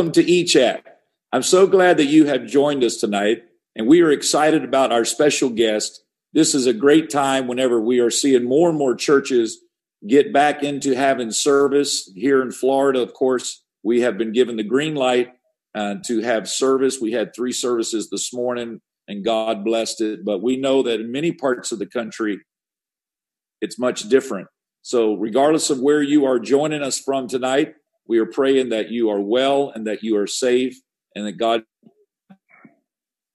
welcome to eChat. I'm so glad that you have joined us tonight, and we are excited about our special guest. This is a great time whenever we are seeing more and more churches get back into having service. Here in Florida, of course, we have been given the green light uh, to have service. We had three services this morning, and God blessed it. But we know that in many parts of the country, it's much different. So, regardless of where you are joining us from tonight, we are praying that you are well and that you are safe and that God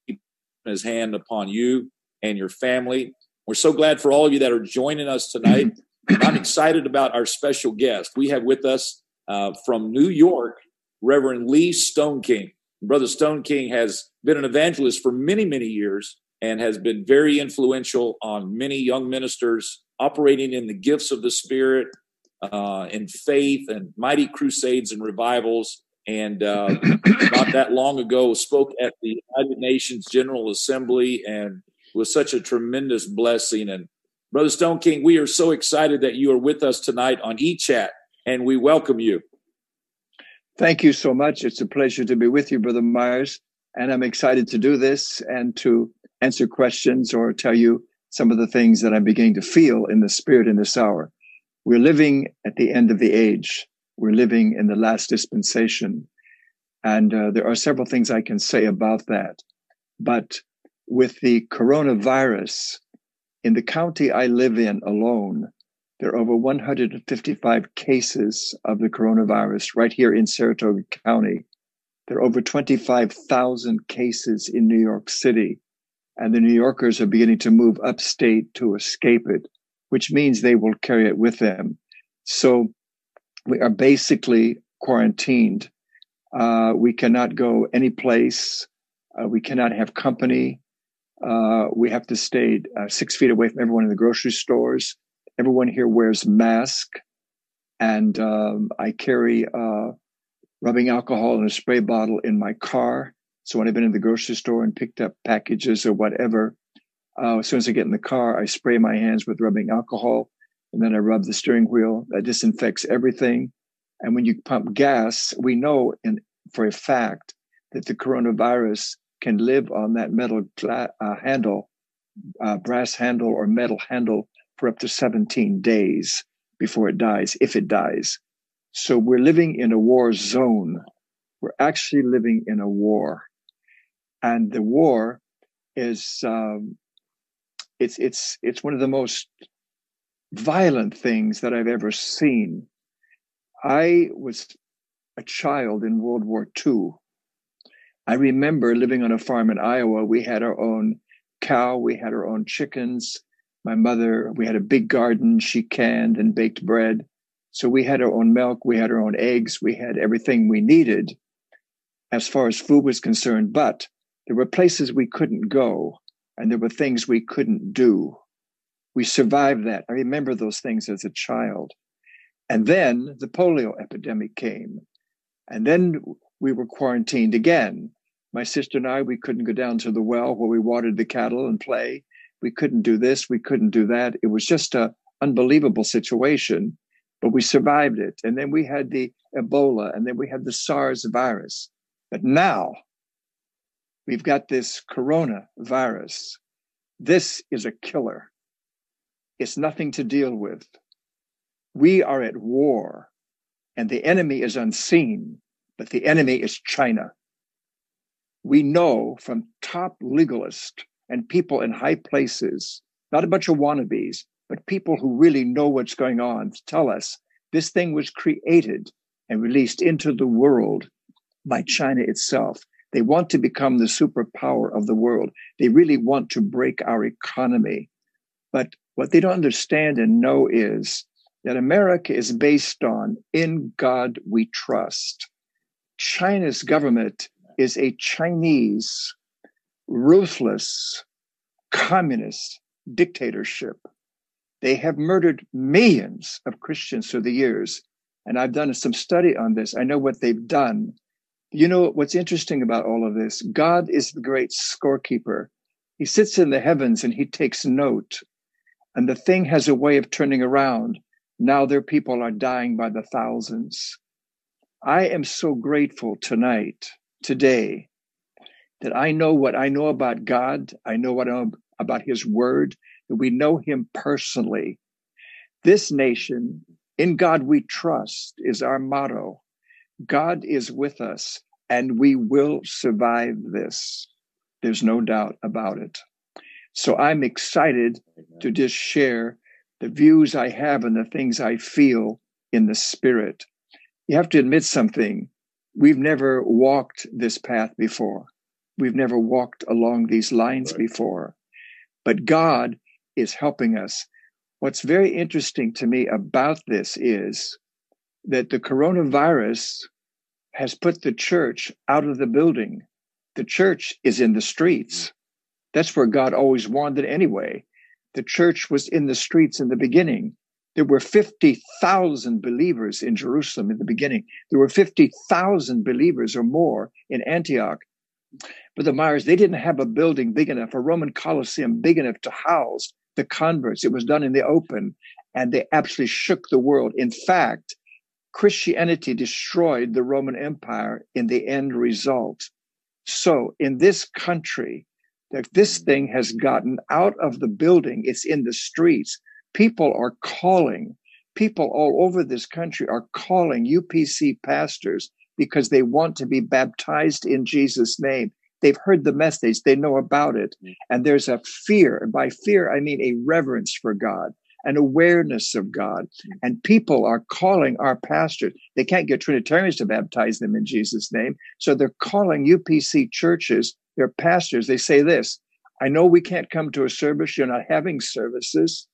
keep his hand upon you and your family. We're so glad for all of you that are joining us tonight. I'm excited about our special guest. We have with us uh, from New York, Reverend Lee Stoneking. Brother Stoneking has been an evangelist for many, many years and has been very influential on many young ministers operating in the gifts of the Spirit, uh, in faith, and mighty crusades and revivals. And uh, not that long ago, spoke at the United Nations General Assembly and was such a tremendous blessing. And Brother Stoneking, we are so excited that you are with us tonight on eChat, and we welcome you. Thank you so much. It's a pleasure to be with you, Brother Myers. And I'm excited to do this and to answer questions or tell you some of the things that I'm beginning to feel in the spirit in this hour. We're living at the end of the age. We're living in the last dispensation. And uh, there are several things I can say about that. But with the coronavirus, in the county I live in alone, there are over 155 cases of the coronavirus right here in Saratoga County. There are over 25,000 cases in New York City and the New Yorkers are beginning to move upstate to escape it, which means they will carry it with them. So we are basically quarantined. Uh, we cannot go any place. Uh, we cannot have company. Uh, we have to stay uh, six feet away from everyone in the grocery stores. Everyone here wears mask, and um, I carry uh, rubbing alcohol in a spray bottle in my car. So when I've been in the grocery store and picked up packages or whatever, uh, as soon as I get in the car, I spray my hands with rubbing alcohol and then I rub the steering wheel. That disinfects everything. And when you pump gas, we know in, for a fact that the coronavirus can live on that metal gla- uh, handle, uh, brass handle or metal handle for up to 17 days before it dies, if it dies. So we're living in a war zone. We're actually living in a war and the war is um, it's it's it's one of the most violent things that I've ever seen. I was a child in World War II. I remember living on a farm in Iowa. We had our own cow, we had our own chickens. My mother, we had a big garden. She canned and baked bread. So we had our own milk, we had our own eggs, we had everything we needed as far as food was concerned. But there were places we couldn't go, and there were things we couldn't do. We survived that. I remember those things as a child. And then the polio epidemic came. And then we were quarantined again. My sister and I, we couldn't go down to the well where we watered the cattle and play. We couldn't do this. We couldn't do that. It was just a unbelievable situation, but we survived it. And then we had the Ebola and then we had the SARS virus. But now We've got this coronavirus. This is a killer. It's nothing to deal with. We are at war, and the enemy is unseen, but the enemy is China. We know from top legalists and people in high places, not a bunch of wannabes, but people who really know what's going on, tell us this thing was created and released into the world by China itself. They want to become the superpower of the world. They really want to break our economy. But what they don't understand and know is that America is based on in God we trust. China's government is a Chinese, ruthless, communist dictatorship. They have murdered millions of Christians through the years. And I've done some study on this. I know what they've done. You know, what's interesting about all of this, God is the great scorekeeper. He sits in the heavens and he takes note. And the thing has a way of turning around. Now their people are dying by the thousands. I am so grateful tonight, today, that I know what I know about God. I know what I know about His Word, that we know Him personally. This nation, in God we trust, is our motto. God is with us, and we will survive this. There's no doubt about it. So I'm excited to just share the views I have and the things I feel in the spirit. You have to admit something. We've never walked this path before. We've never walked along these lines right. before. But God is helping us. What's very interesting to me about this is that the coronavirus has put the church out of the building. The church is in the streets. That's where God always wanted anyway. The church was in the streets in the beginning. There were 50,000 believers in Jerusalem in the beginning. There were 50,000 believers or more in Antioch. But the Myers, they didn't have a building big enough, a Roman Colosseum big enough to house the converts. It was done in the open and they absolutely shook the world. In fact, Christianity destroyed the Roman Empire in the end result. So in this country, that this thing has gotten out of the building, it's in the streets. People are calling, people all over this country are calling UPC pastors because they want to be baptized in Jesus' name. They've heard the message, they know about it. Mm. And there's a fear. And by fear, I mean a reverence for God, an awareness of God. Mm. And people are calling our pastors. They can't get Trinitarians to baptize them in Jesus' name. So they're calling UPC churches, their pastors. They say this I know we can't come to a service, you're not having services.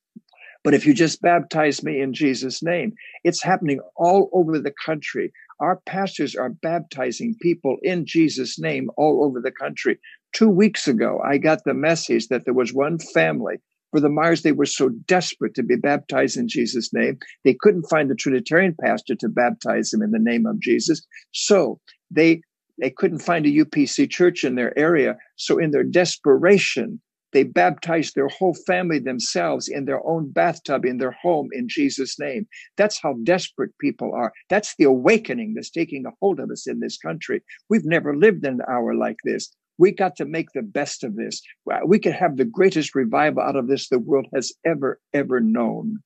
But if you just baptize me in Jesus' name, it's happening all over the country. Our pastors are baptizing people in Jesus' name all over the country. Two weeks ago, I got the message that there was one family. For the Myers, they were so desperate to be baptized in Jesus' name. They couldn't find the Trinitarian pastor to baptize them in the name of Jesus. So they they couldn't find a UPC church in their area. So in their desperation, they baptized their whole family themselves in their own bathtub in their home in Jesus' name. That's how desperate people are. That's the awakening that's taking a hold of us in this country. We've never lived in an hour like this. We got to make the best of this. We could have the greatest revival out of this the world has ever, ever known.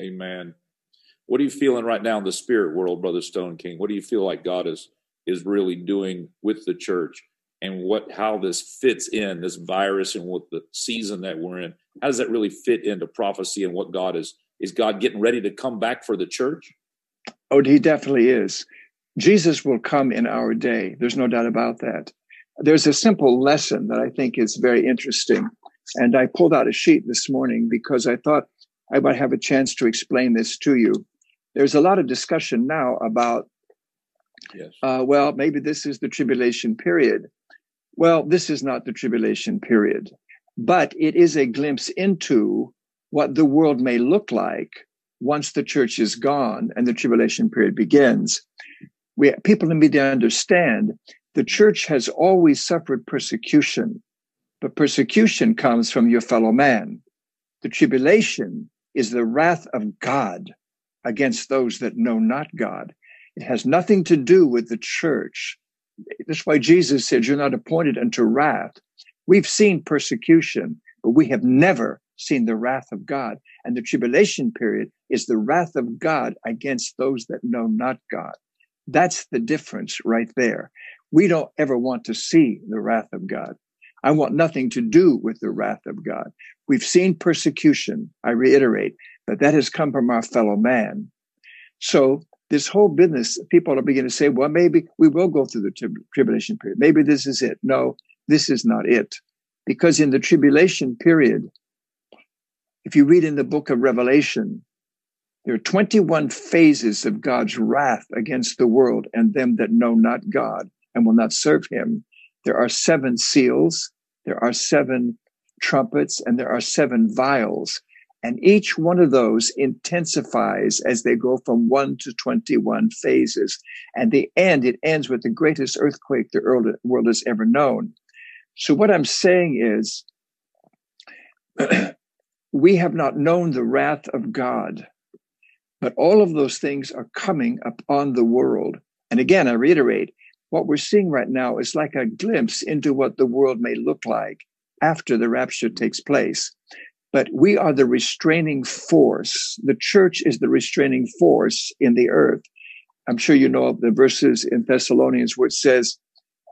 Amen. What are you feeling right now in the spirit world, Brother Stoneking? What do you feel like God is is really doing with the church? and what how this fits in this virus and what the season that we're in how does that really fit into prophecy and what god is is god getting ready to come back for the church oh he definitely is jesus will come in our day. There's no doubt about that. There's a simple lesson that i think is very interesting. And i pulled out a sheet this morning because i thought i might have a chance to explain this to you. There's a lot of discussion now about yes. Uh, well maybe this is the tribulation period. Well, this is not the tribulation period, but it is a glimpse into what the world may look like once the church is gone and the tribulation period begins. We, people need to understand the church has always suffered persecution, but persecution comes from your fellow man. The tribulation is the wrath of God against those that know not God. It has nothing to do with the church. That's why Jesus said, You're not appointed unto wrath. We've seen persecution, but we have never seen the wrath of God. And the tribulation period is the wrath of God against those that know not God. That's the difference right there. We don't ever want to see the wrath of God. I want nothing to do with the wrath of God. We've seen persecution, I reiterate, but that has come from our fellow man. So this whole business, people are beginning to say, well, maybe we will go through the tri- tribulation period. Maybe this is it. No, this is not it. Because in the tribulation period, if you read in the book of Revelation, there are 21 phases of God's wrath against the world and them that know not God and will not serve him. There are seven seals, there are seven trumpets, and there are seven vials. And each one of those intensifies as they go from one to 21 phases. And the end, it ends with the greatest earthquake the world has ever known. So what I'm saying is, we have not known the wrath of God. But all of those things are coming upon the world. And again, I reiterate, what we're seeing right now is like a glimpse into what the world may look like after the rapture takes place. But we are the restraining force. The church is the restraining force in the earth. I'm sure you know the verses in Thessalonians where it says,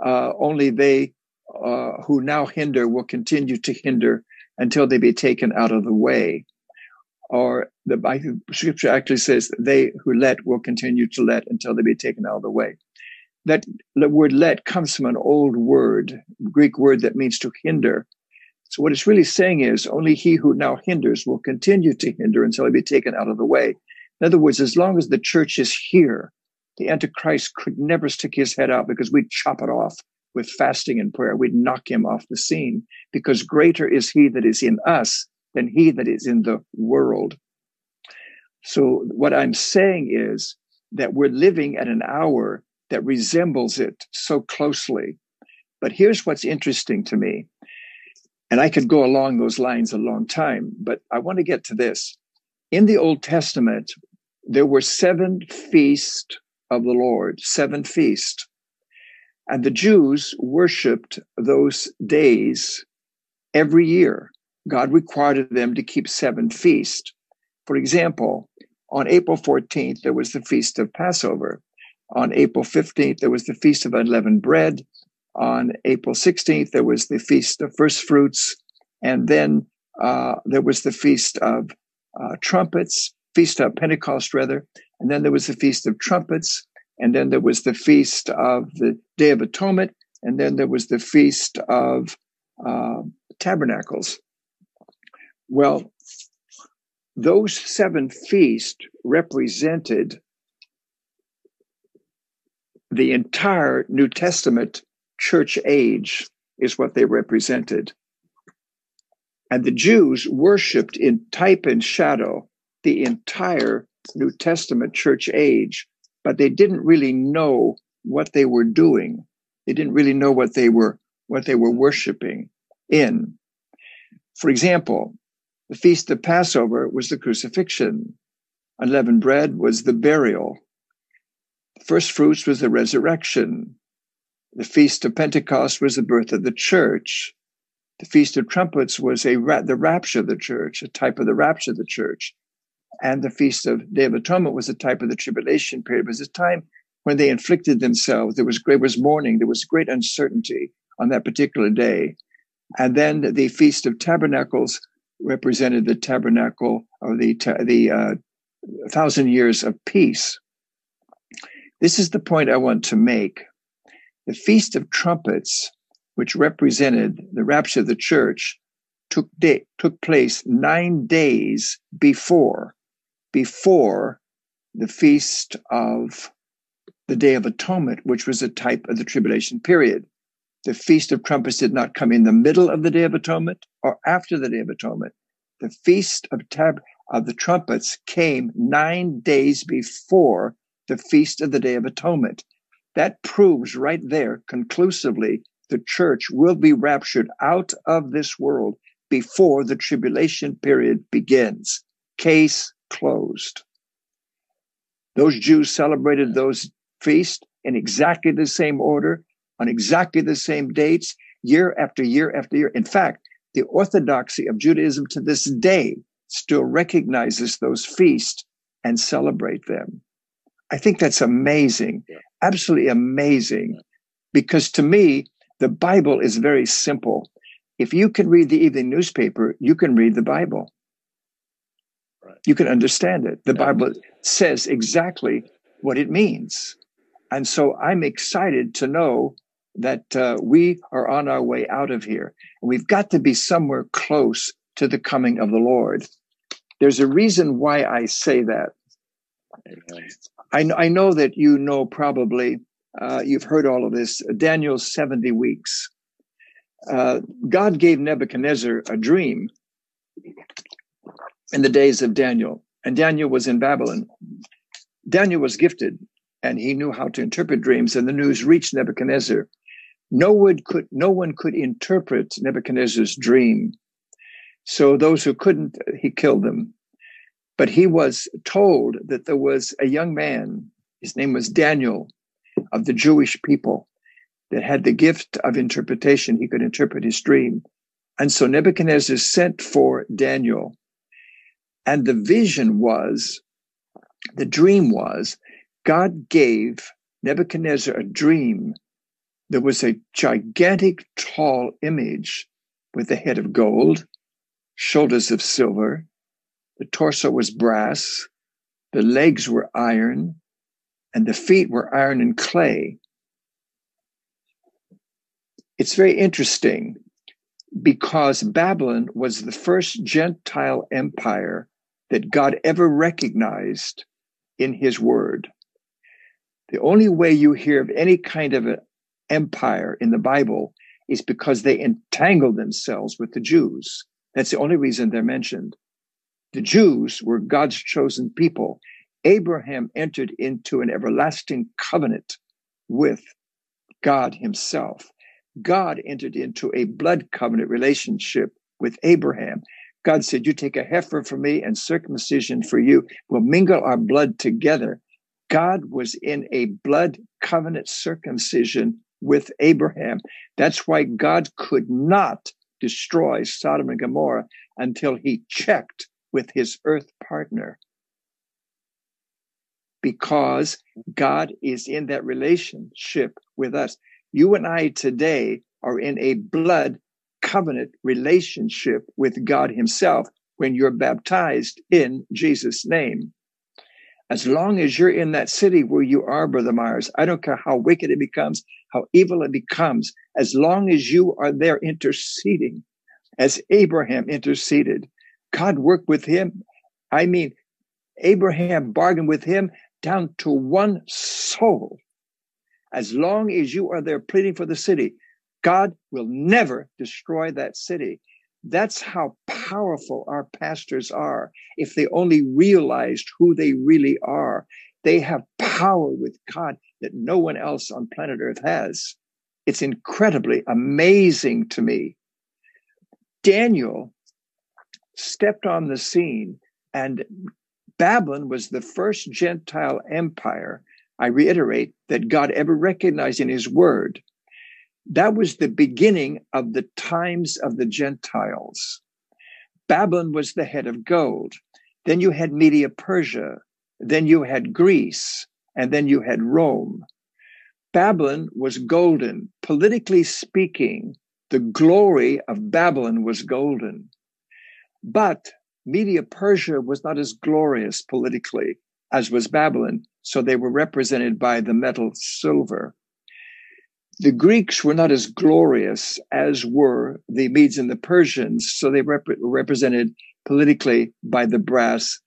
uh, only they uh, who now hinder will continue to hinder until they be taken out of the way. Or the scripture actually says, they who let will continue to let until they be taken out of the way. That the word let comes from an old word, Greek word that means to hinder. So what it's really saying is only he who now hinders will continue to hinder until he be taken out of the way. In other words, as long as the church is here, the Antichrist could never stick his head out because we'd chop it off with fasting and prayer. We'd knock him off the scene because greater is he that is in us than he that is in the world. So what I'm saying is that we're living at an hour that resembles it so closely. But here's what's interesting to me. And I could go along those lines a long time, but I want to get to this. In the Old Testament, there were seven feasts of the Lord, seven feasts. And the Jews worshiped those days every year. God required of them to keep seven feasts. For example, on April 14th, there was the Feast of Passover. On April 15th, there was the Feast of Unleavened Bread. On April 16th, there was the Feast of First Fruits. And then uh, there was the Feast of uh, Trumpets, Feast of Pentecost, rather. And then there was the Feast of Trumpets. And then there was the Feast of the Day of Atonement. And then there was the Feast of uh, Tabernacles. Well, those seven feasts represented the entire New Testament church age, is what they represented. And the Jews worshiped in type and shadow the entire New Testament church age, but they didn't really know what they were doing. They didn't really know what they were what they were worshiping in. For example, the feast of Passover was the crucifixion. Unleavened bread was the burial. The first fruits was the resurrection. The feast of Pentecost was the birth of the church. The feast of trumpets was a the rapture of the church, a type of the rapture of the church and the feast of Day of Atonement was a type of the tribulation period. It was a time when they inflicted themselves. There was great was mourning. There was great uncertainty on that particular day. And then the Feast of Tabernacles represented the tabernacle of the the uh, thousand years of peace. This is the point I want to make. The Feast of Trumpets, which represented the rapture of the church, took day, took place nine days before before the feast of the Day of Atonement, which was a type of the tribulation period. The Feast of Trumpets did not come in the middle of the Day of Atonement or after the Day of Atonement. The Feast of, Tab- of the Trumpets came nine days before the Feast of the Day of Atonement. That proves right there conclusively the church will be raptured out of this world before the tribulation period begins. Case closed. Those Jews celebrated those feasts in exactly the same order, on exactly the same dates, year after year after year. In fact, the orthodoxy of Judaism to this day still recognizes those feasts and celebrate them. I think that's amazing, absolutely amazing, because to me, the Bible is very simple. If you can read the evening newspaper, you can read the Bible you can understand it. The Bible says exactly what it means. And so I'm excited to know that uh, we are on our way out of here. And we've got to be somewhere close to the coming of the Lord. There's a reason why I say that. I, I know that you know probably, uh, you've heard all of this, Daniel's 70 weeks. Uh, God gave Nebuchadnezzar a dream in the days of Daniel. And Daniel was in Babylon. Daniel was gifted and he knew how to interpret dreams, and the news reached Nebuchadnezzar. No one could, no one could interpret Nebuchadnezzar's dream. So those who couldn't, he killed them. But he was told that there was a young man, his name was Daniel, of the Jewish people, that had the gift of interpretation. He could interpret his dream. And so Nebuchadnezzar sent for Daniel. And the vision was, the dream was, God gave Nebuchadnezzar a dream. There was a gigantic, tall image with a head of gold, shoulders of silver, the torso was brass, the legs were iron, and the feet were iron and clay. It's very interesting because Babylon was the first Gentile empire that God ever recognized in his word. The only way you hear of any kind of an empire in the Bible is because they entangled themselves with the Jews. That's the only reason they're mentioned. The Jews were God's chosen people. Abraham entered into an everlasting covenant with God himself. God entered into a blood covenant relationship with Abraham. God said, You take a heifer for me and circumcision for you. We'll mingle our blood together. God was in a blood covenant circumcision with Abraham. That's why God could not destroy Sodom and Gomorrah until he checked with his earth partner. Because God is in that relationship with us. You and I today are in a blood covenant relationship with God Himself when you're baptized in Jesus' name. As long as you're in that city where you are, Brother Myers, I don't care how wicked it becomes, how evil it becomes, as long as you are there interceding, as Abraham interceded, God worked with him. I mean, Abraham bargained with him down to one soul. As long as you are there pleading for the city, God will never destroy that city. That's how powerful our pastors are. If they only realized who they really are, they have power with God that no one else on planet Earth has. It's incredibly amazing to me. Daniel stepped on the scene, and Babylon was the first Gentile empire I reiterate, that God ever recognized in his word. That was the beginning of the times of the Gentiles. Babylon was the head of gold. Then you had Media Persia. Then you had Greece. And then you had Rome. Babylon was golden. Politically speaking, the glory of Babylon was golden. But Media Persia was not as glorious politically as was Babylon. So they were represented by the metal silver. The Greeks were not as glorious as were the Medes and the Persians. So they rep- were represented politically by the brass,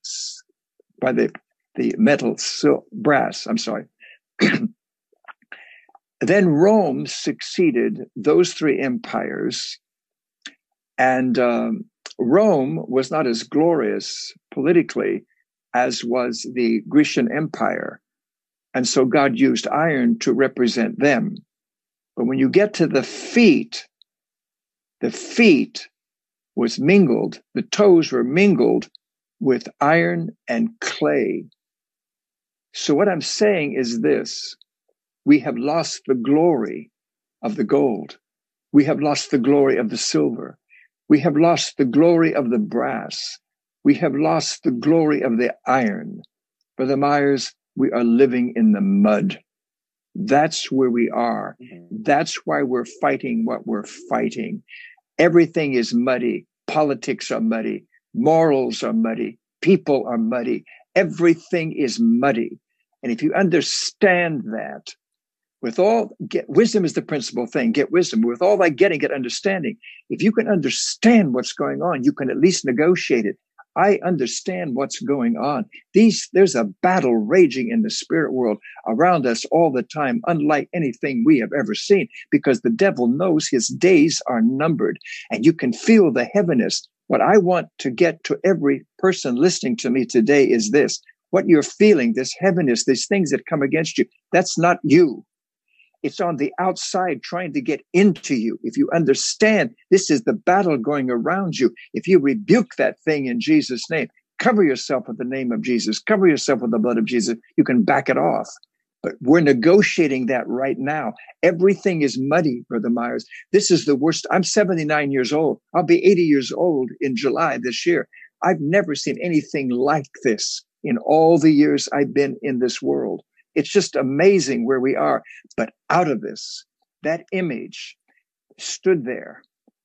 by the, the metal sil- brass. I'm sorry. then Rome succeeded those three empires. And um, Rome was not as glorious politically as was the Grecian Empire. And so God used iron to represent them. But when you get to the feet, the feet was mingled, the toes were mingled with iron and clay. So what I'm saying is this. We have lost the glory of the gold. We have lost the glory of the silver. We have lost the glory of the brass. We have lost the glory of the iron. Brother Myers, we are living in the mud. That's where we are. Mm-hmm. That's why we're fighting what we're fighting. Everything is muddy. Politics are muddy. Morals are muddy. People are muddy. Everything is muddy. And if you understand that, with all get wisdom is the principal thing. Get wisdom. With all that getting, get understanding. If you can understand what's going on, you can at least negotiate it. I understand what's going on. These, there's a battle raging in the spirit world around us all the time, unlike anything we have ever seen, because the devil knows his days are numbered and you can feel the heaviness. What I want to get to every person listening to me today is this. What you're feeling, this heaviness, these things that come against you, that's not you. It's on the outside trying to get into you. If you understand this is the battle going around you, if you rebuke that thing in Jesus' name, Cover yourself with the name of Jesus. Cover yourself with the blood of Jesus. You can back it off. But we're negotiating that right now. Everything is muddy, Brother Myers. This is the worst. I'm 79 years old. I'll be 80 years old in July this year. I've never seen anything like this in all the years I've been in this world. It's just amazing where we are. But out of this, that image stood there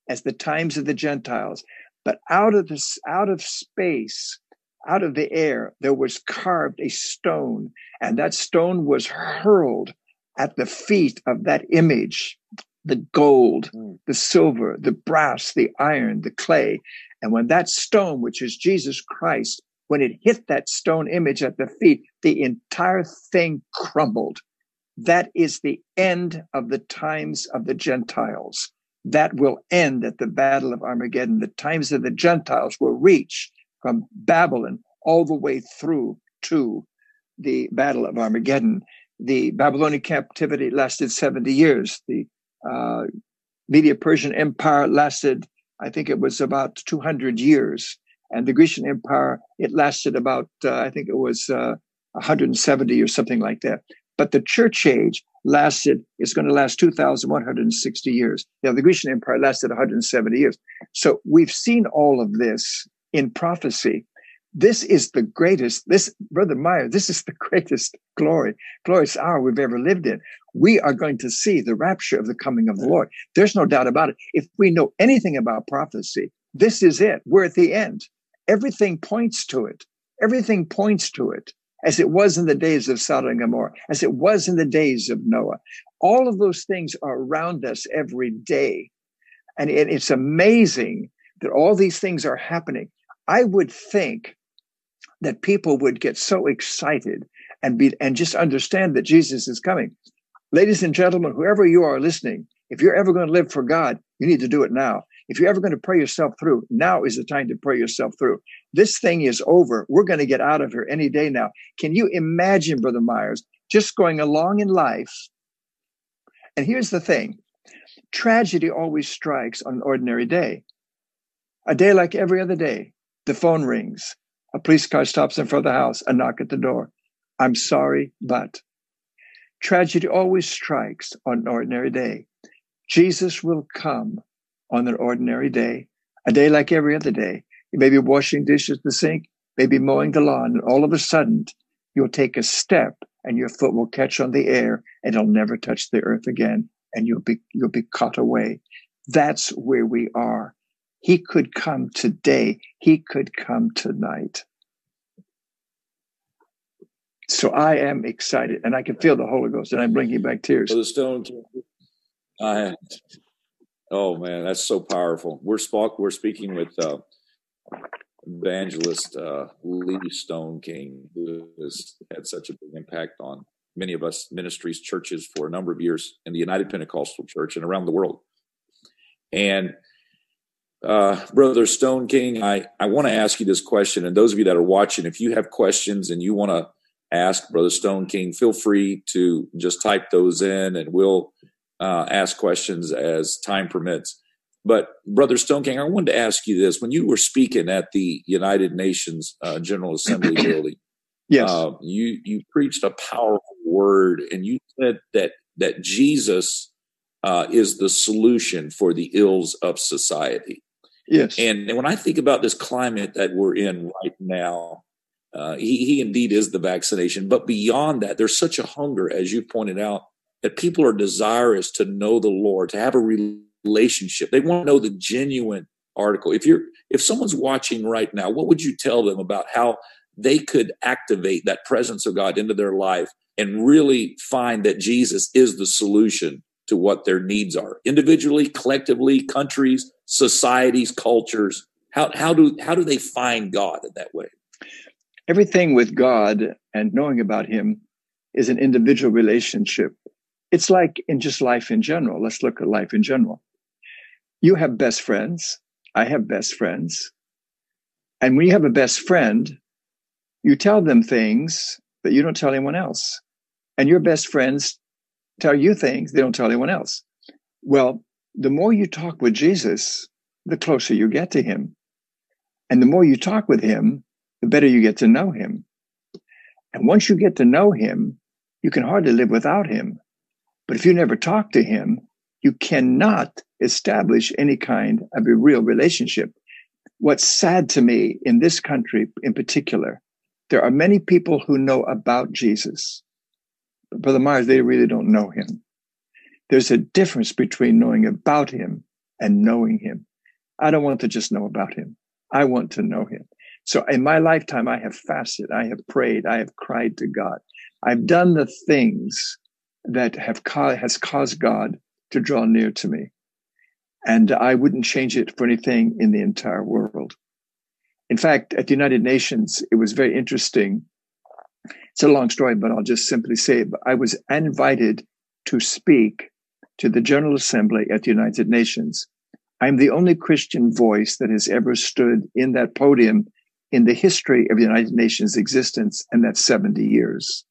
as the times of the Gentiles. But out of this, out of space, out of the air, there was carved a stone, and that stone was hurled at the feet of that image the gold, mm. the silver, the brass, the iron, the clay. And when that stone, which is Jesus Christ, when it hit that stone image at the feet, the entire thing crumbled. That is the end of the times of the Gentiles. That will end at the Battle of Armageddon. The times of the Gentiles will reach from Babylon all the way through to the Battle of Armageddon. The Babylonian captivity lasted 70 years. The uh, Media Persian Empire lasted, I think it was about 200 years. And the Grecian Empire, it lasted about, uh, I think it was uh, 170 or something like that. But the church age lasted, it's going to last 2,160 years. Now, the Grecian Empire lasted 170 years. So we've seen all of this in prophecy. This is the greatest, this, Brother Meyer, this is the greatest glory, glorious hour we've ever lived in. We are going to see the rapture of the coming of the Lord. There's no doubt about it. If we know anything about prophecy, this is it. We're at the end. Everything points to it. Everything points to it, as it was in the days of Sodom and Gomorrah, as it was in the days of Noah. All of those things are around us every day. And it, it's amazing that all these things are happening. I would think that people would get so excited and be and just understand that Jesus is coming. Ladies and gentlemen, whoever you are listening, if you're ever going to live for God, you need to do it now. If you're ever going to pray yourself through, now is the time to pray yourself through. This thing is over. We're going to get out of here any day now. Can you imagine, Brother Myers, just going along in life? And here's the thing tragedy always strikes on an ordinary day. A day like every other day, the phone rings. A police car stops in front of the house, a knock at the door. I'm sorry, but tragedy always strikes on an ordinary day. Jesus will come on an ordinary day, a day like every other day. You may be washing dishes in the sink, maybe mowing the lawn, and all of a sudden you'll take a step and your foot will catch on the air and it'll never touch the earth again and you'll be you'll be caught away. That's where we are. He could come today. He could come tonight. So I am excited and I can feel the Holy Ghost and I'm blinking back tears. the Stone, I, oh man, that's so powerful. We're, spoke, we're speaking with uh, evangelist uh, Lee Stoneking, who has had such a big impact on many of us ministries, churches for a number of years in the United Pentecostal Church and around the world. And uh, Brother Stoneking, I, I want to ask you this question. And those of you that are watching, if you have questions and you want to ask Brother Stoneking, feel free to just type those in and we'll uh, ask questions as time permits. But Brother Stoneking, I wanted to ask you this. When you were speaking at the United Nations uh, General Assembly building, yes. Uh, you, you preached a powerful word and you said that, that Jesus uh, is the solution for the ills of society. Yes. And, and when I think about this climate that we're in right now, uh, he, he indeed is the vaccination. But beyond that, there's such a hunger, as you pointed out, that people are desirous to know the Lord, to have a relationship. They want to know the genuine article. If you're if someone's watching right now, what would you tell them about how they could activate that presence of God into their life and really find that Jesus is the solution to what their needs are individually, collectively, countries, societies, cultures? How, how do how do they find God in that way? Everything with God and knowing about Him is an individual relationship. It's like in just life in general. Let's look at life in general. You have best friends. I have best friends. And when you have a best friend, you tell them things that you don't tell anyone else. And your best friends tell you things they don't tell anyone else. Well, the more you talk with Jesus, the closer you get to him. And the more you talk with him, the better you get to know him. And once you get to know him, you can hardly live without him. But if you never talk to him, you cannot establish any kind of a real relationship. What's sad to me in this country in particular, there are many people who know about Jesus. But Brother Myers, they really don't know him. There's a difference between knowing about him and knowing him. I don't want to just know about him. I want to know him. So in my lifetime, I have fasted, I have prayed, I have cried to God. I've done the things that have has caused God to draw near to me. And I wouldn't change it for anything in the entire world. In fact, at the United Nations, it was very interesting. It's a long story, but I'll just simply say it. I was invited to speak to the General Assembly at the United Nations. I'm the only Christian voice that has ever stood in that podium in the history of the United Nations existence, and that's 70 years.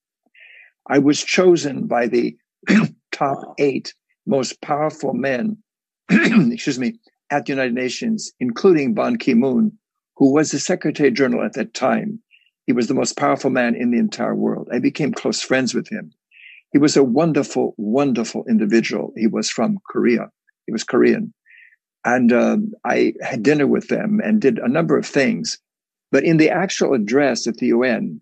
I was chosen by the top eight most powerful men, excuse me, at the United Nations, including Ban Ki-moon, who was the Secretary General at that time. He was the most powerful man in the entire world. I became close friends with him. He was a wonderful, wonderful individual. He was from Korea. He was Korean. And uh, I had dinner with them and did a number of things. But in the actual address at the UN,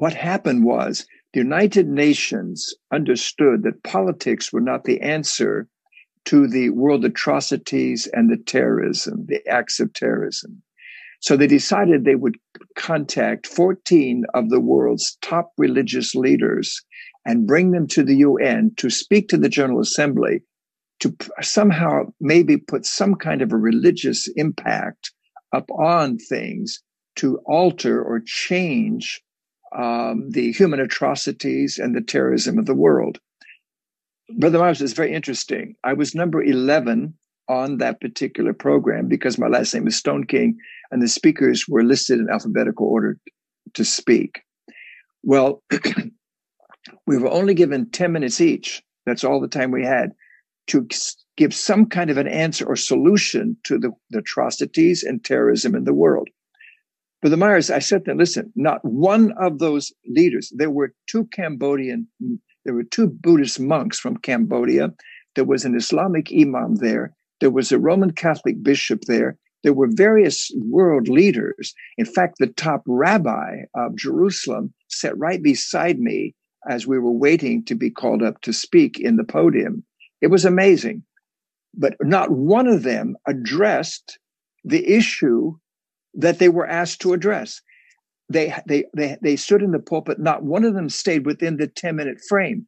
what happened was the United Nations understood that politics were not the answer to the world atrocities and the terrorism, the acts of terrorism. So they decided they would contact 14 of the world's top religious leaders and bring them to the UN to speak to the General Assembly to somehow maybe put some kind of a religious impact upon things to alter or change um, the human atrocities and the terrorism of the world. Brother Myers is very interesting. I was number 11 on that particular program because my last name is Stoneking and the speakers were listed in alphabetical order to speak. Well, we were only given 10 minutes each. That's all the time we had to give some kind of an answer or solution to the, the atrocities and terrorism in the world. But the Myers, I said to them, listen, not one of those leaders, there were two Cambodian, there were two Buddhist monks from Cambodia. There was an Islamic imam there. There was a Roman Catholic bishop there. There were various world leaders. In fact, the top rabbi of Jerusalem sat right beside me as we were waiting to be called up to speak in the podium. It was amazing. But not one of them addressed the issue that they were asked to address. They, they, they, they stood in the pulpit. Not one of them stayed within the 10 minute frame.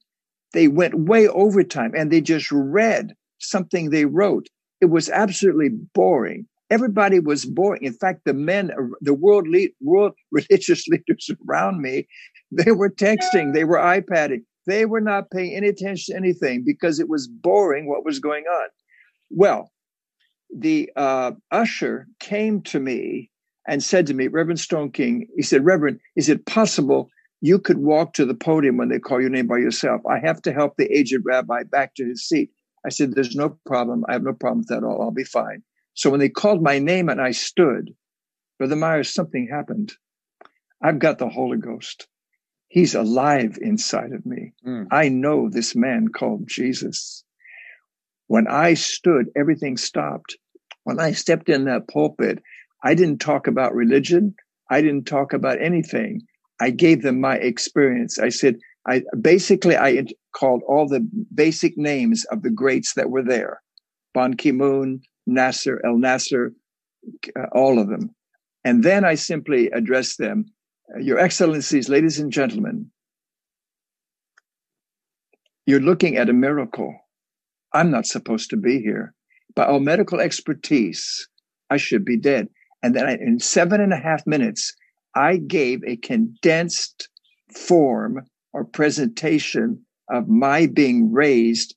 They went way over time and they just read something they wrote. It was absolutely boring. Everybody was boring. In fact, the men, the world, lead, world religious leaders around me, they were texting, they were iPadding. They were not paying any attention to anything because it was boring what was going on. Well, the uh, usher came to me and said to me, Reverend Stoneking, he said, Reverend, is it possible you could walk to the podium when they call your name by yourself? I have to help the aged rabbi back to his seat. I said, There's no problem. I have no problem with that at all. I'll be fine. So when they called my name and I stood, Brother Myers, something happened. I've got the Holy Ghost. He's alive inside of me. Mm. I know this man called Jesus. When I stood, everything stopped. When I stepped in that pulpit, I didn't talk about religion. I didn't talk about anything. I gave them my experience. I said, I basically I called all the basic names of the greats that were there, Ban Ki-moon, Nasser, El Nasser, uh, all of them, and then I simply addressed them, Your Excellencies, ladies and gentlemen, you're looking at a miracle. I'm not supposed to be here. By all medical expertise, I should be dead. And then I, in seven and a half minutes, I gave a condensed form or presentation of my being raised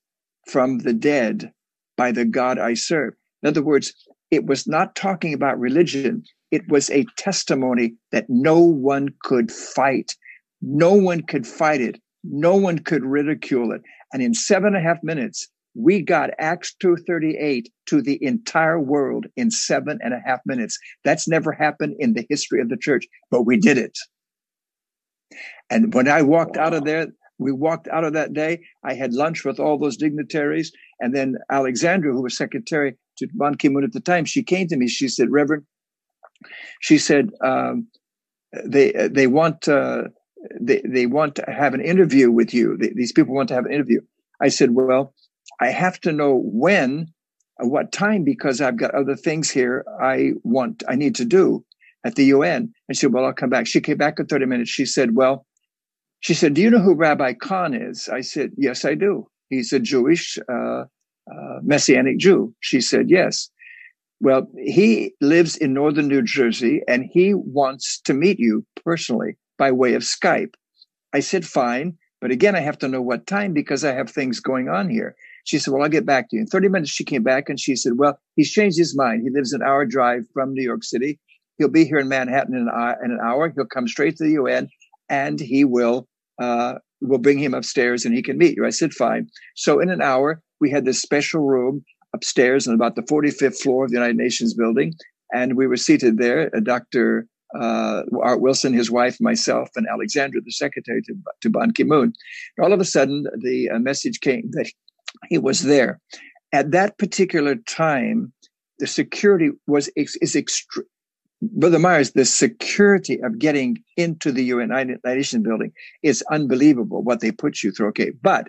from the dead by the God I serve. In other words, it was not talking about religion. It was a testimony that no one could fight. No one could fight it. No one could ridicule it. And in seven and a half minutes, we got Acts 238 to the entire world in seven and a half minutes. That's never happened in the history of the church, but we did it. And when I walked wow. out of there, we walked out of that day. I had lunch with all those dignitaries. And then Alexandra, who was secretary to Ban Ki moon at the time, she came to me. She said, Reverend, she said, um, they, they want, uh, they, they want to have an interview with you. These people want to have an interview. I said, well, I have to know when, at what time, because I've got other things here I want, I need to do at the UN. And she said, well, I'll come back. She came back in 30 minutes. She said, well, she said, do you know who Rabbi Cahn is? I said, yes, I do. He's a Jewish, uh, uh, Messianic Jew. She said, yes. Well, he lives in northern New Jersey and he wants to meet you personally by way of Skype. I said, fine. But again, I have to know what time because I have things going on here. She said, well, I'll get back to you. In 30 minutes, she came back and she said, well, he's changed his mind. He lives an hour drive from New York City. He'll be here in Manhattan in an hour. In an hour. He'll come straight to the UN and he will, uh, we'll bring him upstairs and he can meet you. I said, fine. So in an hour, we had this special room upstairs on about the 45th floor of the United Nations building. And we were seated there. Uh, Dr uh, Art Wilson, his wife, myself, and Alexandra, the secretary to, to Ban Ki moon. All of a sudden, the uh, message came that he was there. At that particular time, the security was is extreme. Brother Myers, the security of getting into the United Nations building is unbelievable. What they put you through. Okay, but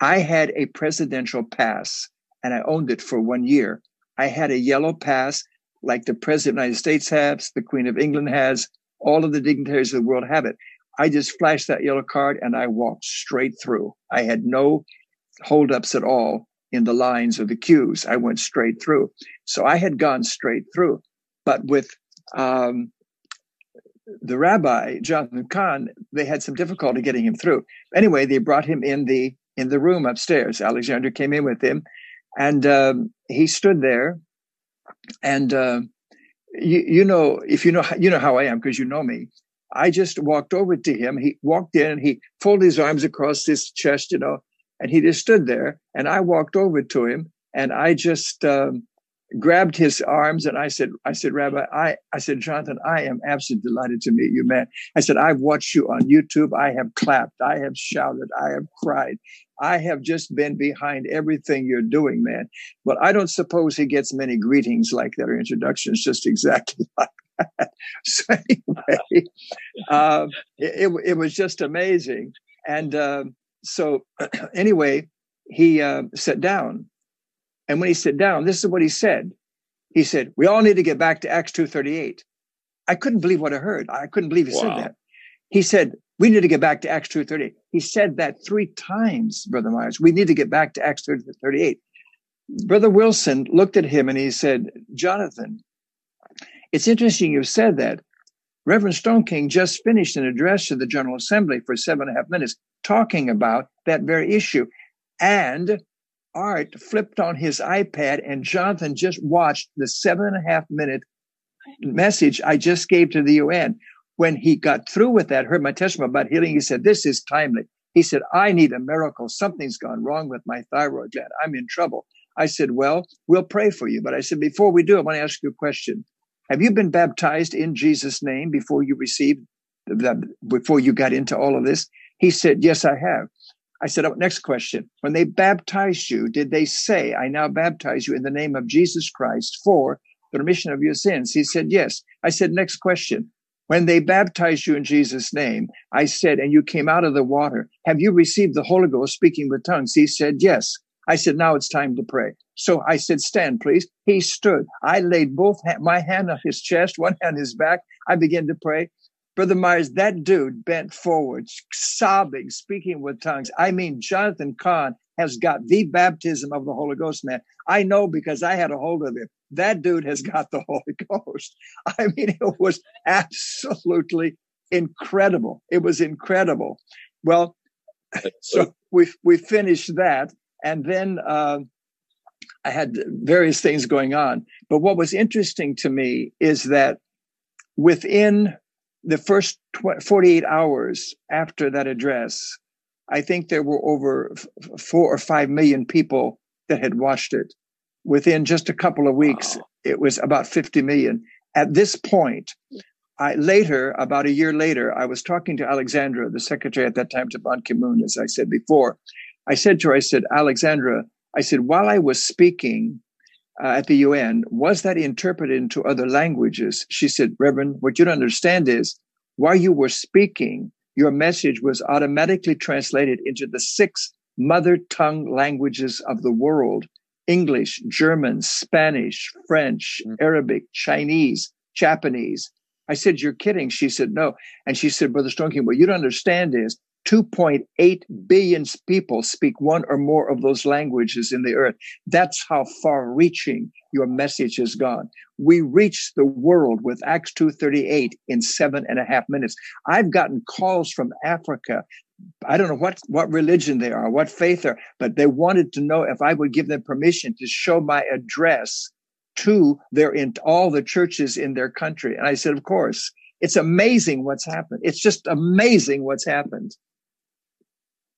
I had a presidential pass, and I owned it for one year. I had a yellow pass like the President of the United States has, the Queen of England has, all of the dignitaries of the world have it. I just flashed that yellow card and I walked straight through. I had no holdups at all in the lines or the queues. I went straight through. So I had gone straight through. But with um, the rabbi, Jonathan Cahn, they had some difficulty getting him through. Anyway, they brought him in the in the room upstairs. Alexander came in with him, and um, he stood there and uh, you, you know, if you know, you know how I am because you know me. I just walked over to him. He walked in and he folded his arms across his chest, you know, and he just stood there. And I walked over to him and I just um, grabbed his arms and I said, I said, Rabbi, I, I said, Jonathan, I am absolutely delighted to meet you, man. I said, I've watched you on YouTube. I have clapped. I have shouted. I have cried. I have just been behind everything you're doing, man. But I don't suppose he gets many greetings like that or introductions just exactly like that. So anyway, uh, it, it, was just amazing. And uh, so anyway, he uh, sat down and when he sat down, this is what he said. He said, we all need to get back to Acts 2.38. I couldn't believe what I heard. I couldn't believe he wow. said that. He said, we need to get back to Acts 2.38. He said that three times, Brother Myers. We need to get back to Acts 2.38. Brother Wilson looked at him and he said, Jonathan, it's interesting you've said that. Reverend Stoneking just finished an address to the General Assembly for seven and a half minutes talking about that very issue. And Art flipped on his iPad and Jonathan just watched the seven and a half minute message I just gave to the UN. When he got through with that, heard my testimony about healing, he said, This is timely. He said, I need a miracle. Something's gone wrong with my thyroid gland. I'm in trouble. I said, Well, we'll pray for you. But I said, Before we do, I want to ask you a question. Have you been baptized in Jesus' name before you received, the, before you got into all of this? He said, Yes, I have. I said, oh, next question. When they baptized you, did they say, I now baptize you in the name of Jesus Christ for the remission of your sins? He said, yes. I said, next question. When they baptized you in Jesus' name, I said, and you came out of the water, have you received the Holy Ghost speaking with tongues? He said, yes. I said, now it's time to pray. So I said, stand, please. He stood. I laid both ha- my hand on his chest, one hand on his back. I began to pray. Brother Myers, that dude bent forward, sobbing, speaking with tongues. I mean, Jonathan Cahn has got the baptism of the Holy Ghost, man. I know because I had a hold of him. That dude has got the Holy Ghost. I mean, it was absolutely incredible. It was incredible. Well, so we we finished that, and then uh, I had various things going on. But what was interesting to me is that within the first 48 hours after that address, I think there were over four or five million people that had watched it. Within just a couple of weeks, wow. it was about 50 million. At this point, I later, about a year later, I was talking to Alexandra, the secretary at that time to Ban Ki-moon, as I said before. I said to her, I said, Alexandra, I said, while I was speaking uh, at the UN, was that interpreted into other languages? She said, Reverend, what you don't understand is while you were speaking, your message was automatically translated into the six mother tongue languages of the world English, German, Spanish, French, mm. Arabic, Chinese, Japanese. I said, You're kidding. She said, No. And she said, Brother Stoneking, what you don't understand is 2.8 billion people speak one or more of those languages in the earth. That's how far reaching your message has gone. We reached the world with Acts 2.38 in seven and a half minutes. I've gotten calls from Africa. I don't know what, what religion they are, what faith they are, but they wanted to know if I would give them permission to show my address to their in all the churches in their country. And I said, of course. It's amazing what's happened. It's just amazing what's happened.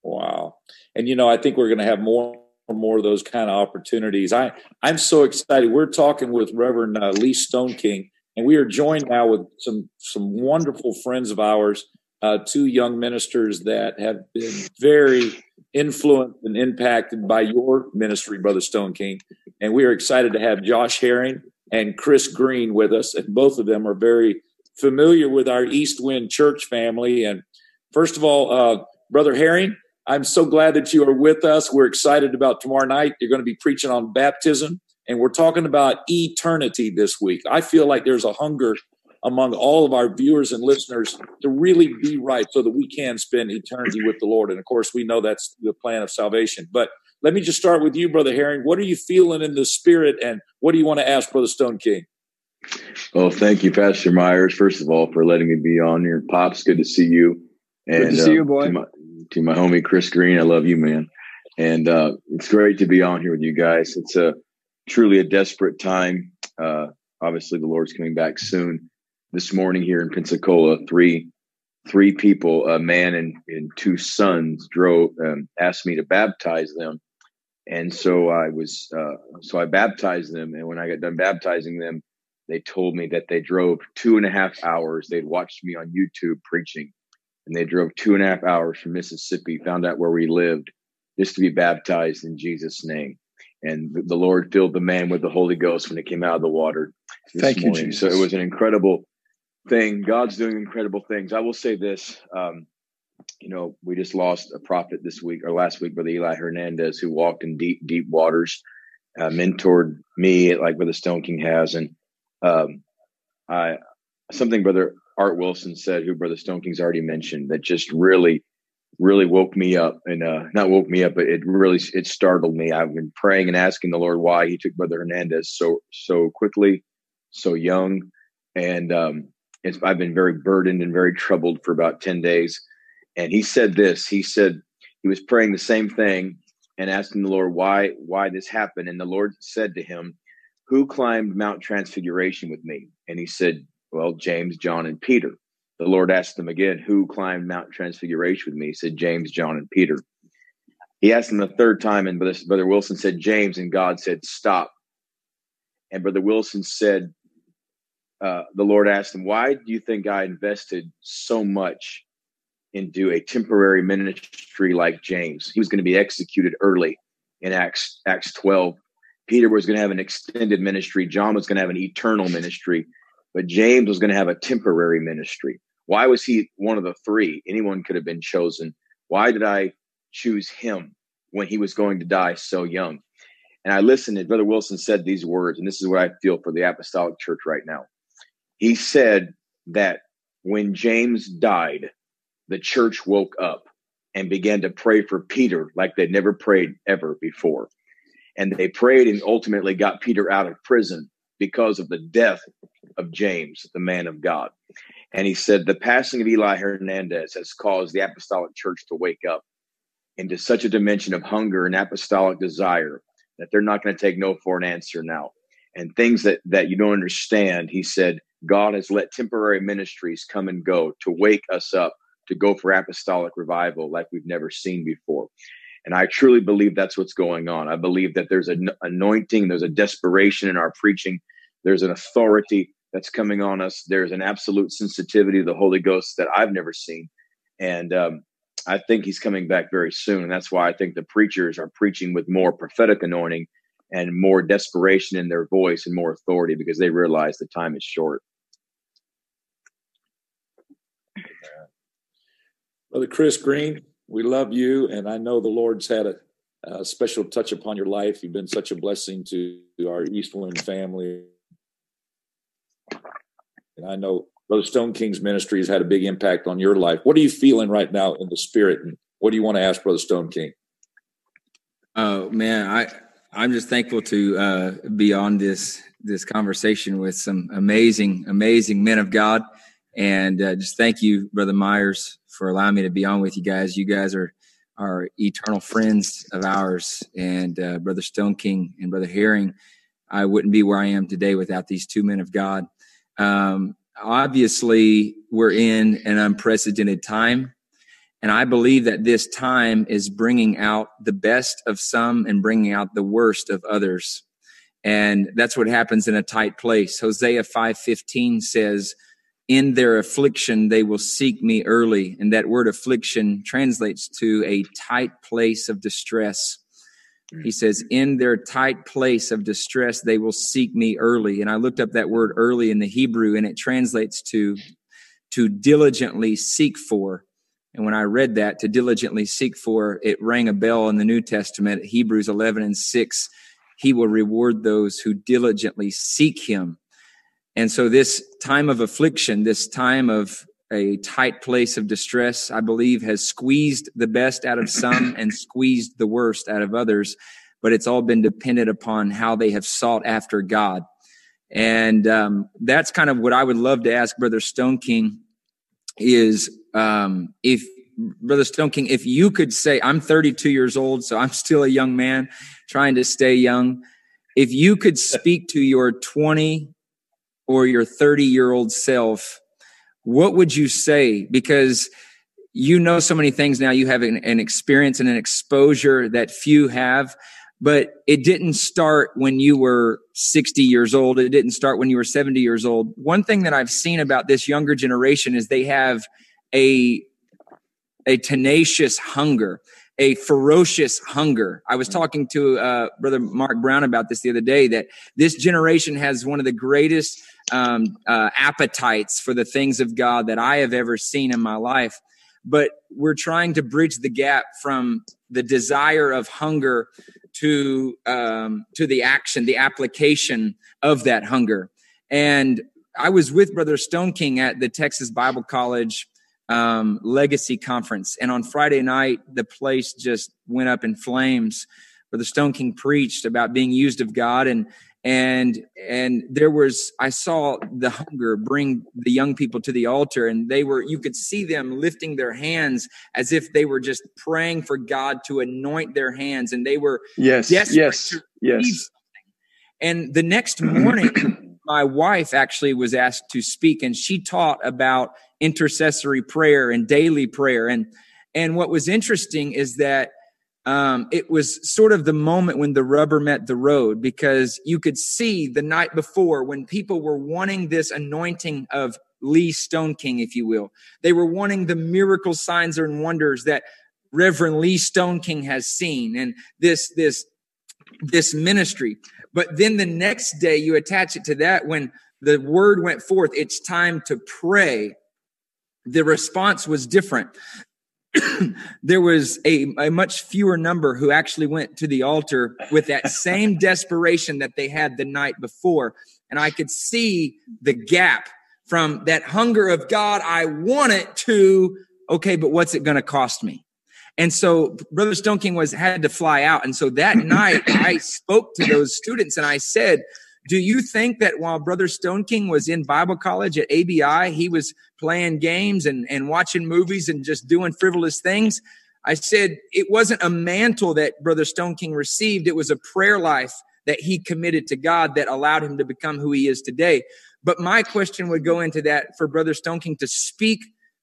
Wow. And you know, I think we're going to have more and more of those kind of opportunities. I I'm so excited. We're talking with Reverend uh, Lee Stoneking, and we are joined now with some some wonderful friends of ours, uh, two young ministers that have been very influenced and impacted by your ministry, Brother Stoneking. And we are excited to have Josh Herring and Chris Green with us, and both of them are very familiar with our East Wind Church family. And first of all, uh, Brother Herring, I'm so glad that you are with us. We're excited about tomorrow night. You're going to be preaching on baptism, and we're talking about eternity this week. I feel like there's a hunger among all of our viewers and listeners to really be right so that we can spend eternity with the Lord. And of course, we know that's the plan of salvation. But let me just start with you, Brother Herring. What are you feeling in the spirit, and what do you want to ask Brother Stoneking? Well, thank you, Pastor Myers, first of all, for letting me be on here. Pops, good to see you. And, good to see you, uh, boy. To my, to my homie Chris Green. I love you, man. And uh, it's great to be on here with you guys. It's a truly a desperate time. Uh, obviously, the Lord's coming back soon. This morning here in Pensacola, three three people, a man and, and two sons, drove um, asked me to baptize them, and so I was uh, so I baptized them. And when I got done baptizing them, they told me that they drove two and a half hours. They'd watched me on YouTube preaching and they drove two and a half hours from Mississippi, found out where we lived, just to be baptized in Jesus' name. And the Lord filled the man with the Holy Ghost when he came out of the water. Thank morning. you, Jesus. So it was an incredible thing. God's doing incredible things. I will say this. Um, you know, we just lost a prophet this week or last week, Brother Eli Hernandez, who walked in deep, deep waters, uh, mentored me like Brother Stoneking has. And um, I, something Brother Art Wilson said, who Brother Stoneking's already mentioned, that just really, really woke me up and uh, not woke me up, but it really it startled me. I've been praying and asking the Lord why He took Brother Hernandez so so quickly, so young, and um, I've been very burdened and very troubled for about ten days. And he said this. He said he was praying the same thing and asking the Lord why why this happened. And the Lord said to him, "Who climbed Mount Transfiguration with me?" And he said, well, James, John, and Peter. The Lord asked them again, Who climbed Mount Transfiguration with me? He said, James, John, and Peter. He asked them the third time, and Brother Wilson said, James, and God said, Stop. And Brother Wilson said, uh, The Lord asked him, Why do you think I invested so much into a temporary ministry like James? He was going to be executed early in Acts, Acts 12. Peter was going to have an extended ministry. John was going to have an eternal ministry but James was going to have a temporary ministry. Why was he one of the three? Anyone could have been chosen. Why did I choose him when he was going to die so young? And I listened, and Brother Wilson said these words, and this is what I feel for the apostolic church right now. He said that when James died, the church woke up and began to pray for Peter like they'd never prayed ever before. And they prayed and ultimately got Peter out of prison because of the death of James, the man of God. And he said, The passing of Eli Hernandez has caused the apostolic church to wake up into such a dimension of hunger and apostolic desire that they're not going to take no for an answer now. And things that, that you don't understand, he said, God has let temporary ministries come and go to wake us up to go for apostolic revival like we've never seen before. And I truly believe that's what's going on. I believe that there's an anointing, there's a desperation in our preaching, there's an authority that's coming on us. There's an absolute sensitivity to the Holy Ghost that I've never seen. And um, I think he's coming back very soon. And that's why I think the preachers are preaching with more prophetic anointing and more desperation in their voice and more authority because they realize the time is short. Brother Chris Green, we love you, and I know the Lord's had a, a special touch upon your life. You've been such a blessing to our East Wind family. And I know Brother Stoneking's ministry has had a big impact on your life. What are you feeling right now in the spirit? And what do you want to ask Brother Stoneking? Oh man, I I'm just thankful to uh, be on this this conversation with some amazing, amazing men of God, and uh, just thank you, Brother Myers, for allowing me to be on with you guys. You guys are are eternal friends of ours, and uh, Brother Stoneking and Brother Herring. I wouldn't be where I am today without these two men of God. Um, obviously, we're in an unprecedented time and I believe that this time is bringing out the best of some and bringing out the worst of others. And that's what happens in a tight place. Hosea 5:15 says, "In their affliction they will seek me early." And that word affliction translates to a tight place of distress. He says, "In their tight place of distress they will seek me early." And I looked up that word early in the Hebrew and it translates to to diligently seek for and when I read that, to diligently seek for, it rang a bell in the New Testament, Hebrews 11 and 6. He will reward those who diligently seek him. And so, this time of affliction, this time of a tight place of distress, I believe, has squeezed the best out of some and squeezed the worst out of others. But it's all been dependent upon how they have sought after God. And um, that's kind of what I would love to ask Brother Stoneking is um, if Brother Stoneking, if you could say, I'm 32 years old, so I'm still a young man trying to stay young. If you could speak to your 20 or your 30 year old self, what would you say? Because you know so many things now. You have an, an experience and an exposure that few have but it didn't start when you were 60 years old. It didn't start when you were 70 years old. One thing that I've seen about this younger generation is they have a a tenacious hunger, a ferocious hunger. I was talking to uh, Brother Mark Brown about this the other day. That this generation has one of the greatest um, uh, appetites for the things of God that I have ever seen in my life. But we're trying to bridge the gap from the desire of hunger to um, to the action, the application of that hunger. And I was with Brother Stoneking at the Texas Bible College um, Legacy Conference, and on Friday night, the place just went up in flames. Brother Stoneking preached about being used of God, and and and there was i saw the hunger bring the young people to the altar and they were you could see them lifting their hands as if they were just praying for god to anoint their hands and they were yes yes yes. and the next morning my wife actually was asked to speak and she taught about intercessory prayer and daily prayer. And and what was interesting is that um, it was sort of the moment when the rubber met the road because you could see the night before when people were wanting this anointing of Lee Stoneking, if you will. They were wanting the miracle signs and wonders that Reverend Lee Stoneking has seen and this, this, this ministry. But then the next day you attach it to that when the word went forth, it's time to pray. The response was different. there was a, a much fewer number who actually went to the altar with that same desperation that they had the night before. And I could see the gap from that hunger of God, I want it to, okay, but what's it going to cost me? And so Brother Stoneking was had to fly out. And so that night I spoke to those students and I said, do you think that while Brother Stoneking was in Bible college at ABI, he was playing games and, and watching movies and just doing frivolous things? I said it wasn't a mantle that Brother Stoneking received, it was a prayer life that he committed to God that allowed him to become who he is today. But my question would go into that for Brother Stoneking to speak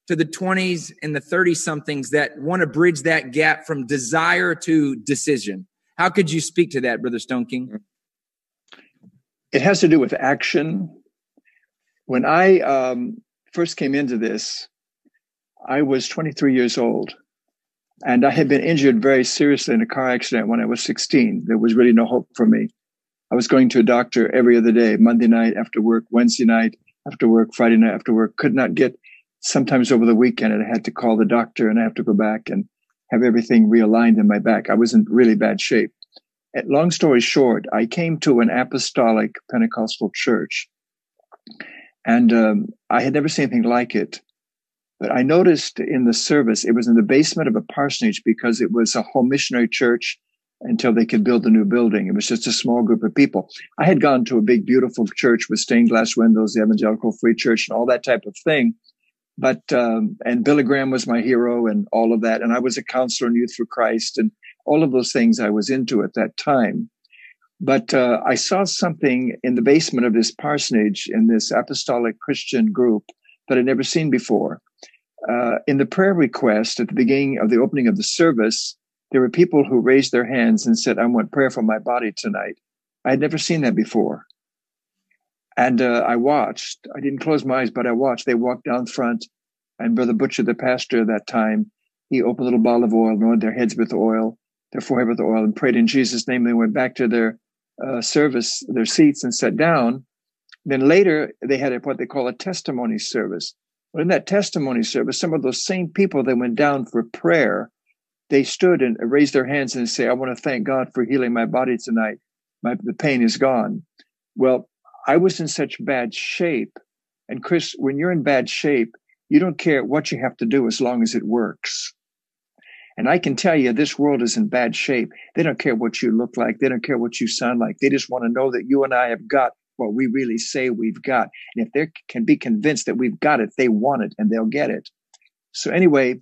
to the 20s and the 30 somethings that want to bridge that gap from desire to decision. How could you speak to that, Brother Stoneking? Mm-hmm. It has to do with action. When I um, first came into this, I was 23 years old. And I had been injured very seriously in a car accident when I was 16. There was really no hope for me. I was going to a doctor every other day, Monday night after work, Wednesday night after work, Friday night after work. Could not get, sometimes over the weekend, I had to call the doctor and I have to go back and have everything realigned in my back. I was in really bad shape. Long story short, I came to an apostolic Pentecostal church and um, I had never seen anything like it. But I noticed in the service, it was in the basement of a parsonage because it was a home missionary church until they could build a new building. It was just a small group of people. I had gone to a big, beautiful church with stained glass windows, the Evangelical Free Church, and all that type of thing. But, um, and Billy Graham was my hero and all of that. And I was a counselor in Youth for Christ and all of those things I was into at that time. But uh, I saw something in the basement of this parsonage in this apostolic Christian group that I'd never seen before uh, in the prayer request at the beginning of the opening of the service, there were people who raised their hands and said, I want prayer for my body tonight. I had never seen that before. And uh, I watched. I didn't close my eyes, but I watched. They walked down front, and Brother Butcher, the pastor at that time, he opened a little bottle of oil, anointed their heads with oil, their forehead with oil, and prayed in Jesus' name. They went back to their uh, service, their seats, and sat down. Then later, they had what they call a testimony service. But in that testimony service, some of those same people that went down for prayer, they stood and raised their hands and say, I want to thank God for healing my body tonight. My, the pain is gone. Well, I was in such bad shape. And Chris, when you're in bad shape, you don't care what you have to do as long as it works. And I can tell you, this world is in bad shape. They don't care what you look like. They don't care what you sound like. They just want to know that you and I have got what we really say we've got. And if they can be convinced that we've got it, they want it and they'll get it. So anyway,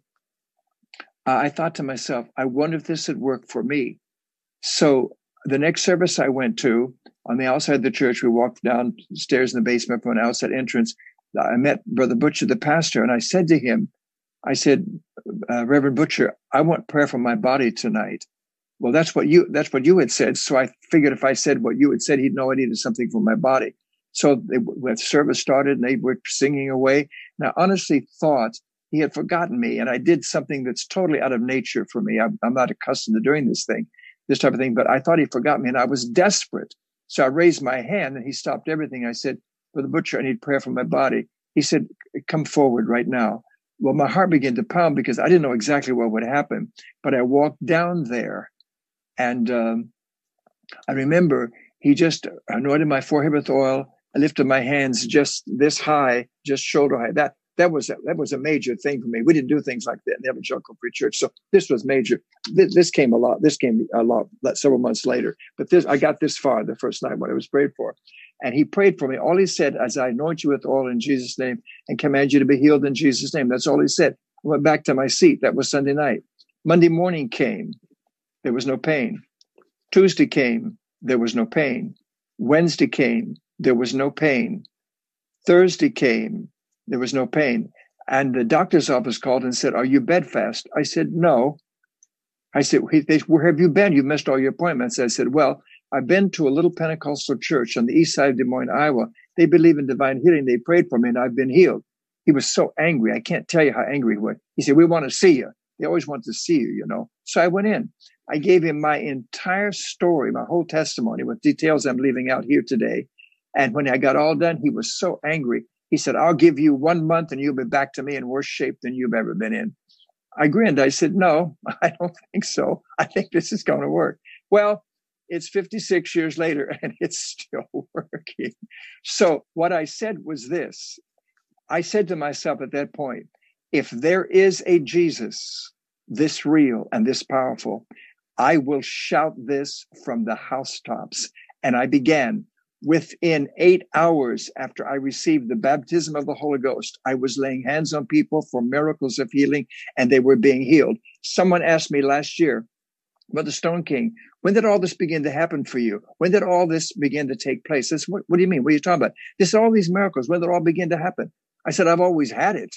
uh, I thought to myself, I wonder if this would work for me. So the next service I went to on the outside of the church, we walked downstairs in the basement from an outside entrance. I met Brother Butcher, the pastor, and I said to him, I said, uh, Reverend Butcher, I want prayer for my body tonight well, that's what you that's what you had said. So I figured if I said what you had said, he'd know I needed something for my body. So they, when service started, and they were singing away. And I honestly thought he had forgotten me, and I did something that's totally out of nature for me. I'm, I'm not accustomed to doing this thing, this type of thing. But I thought he forgot me, and I was desperate. So I raised my hand, and he stopped everything. I said, "Brother Butcher, I need prayer for my body." He said, "Come forward right now." Well, my heart began to pound because I didn't know exactly what would happen. But I walked down there and um, I remember he just anointed my forehead with oil. I lifted my hands just this high, just shoulder high. That that was a, that was a major thing for me. We didn't do things like that in the Evangelical Free Church, so this was major. This, this, came a lot. This came a lot several months later. But this, I got this far the first night when I was prayed for, and he prayed for me. All he said, "As I anoint you with oil in Jesus' name and command you to be healed in Jesus' name." That's all he said. I went back to my seat. That was Sunday night. Monday morning came. There was no pain. Tuesday came, there was no pain. Wednesday came, there was no pain. Thursday came, there was no pain. And the doctor's office called and said, Are you bedfast? I said, No. I said, Where have you been? You missed all your appointments. I said, Well, I've been to a little Pentecostal church on the east side of Des Moines, Iowa. They believe in divine healing. They prayed for me and I've been healed. He was so angry. I can't tell you how angry he was. He said, We want to see you. They always want to see you, you know. So I went in. I gave him my entire story, my whole testimony with details I'm leaving out here today. And when I got all done, he was so angry. He said, I'll give you one month and you'll be back to me in worse shape than you've ever been in. I grinned. I said, No, I don't think so. I think this is going to work. Well, it's 56 years later and it's still working. So, what I said was this I said to myself at that point, if there is a Jesus this real and this powerful, I will shout this from the housetops. And I began within eight hours after I received the baptism of the Holy Ghost. I was laying hands on people for miracles of healing and they were being healed. Someone asked me last year, Brother Stoneking, when did all this begin to happen for you? When did all this begin to take place? Says, what, what do you mean? What are you talking about? This all these miracles. When did all begin to happen? I said, I've always had it.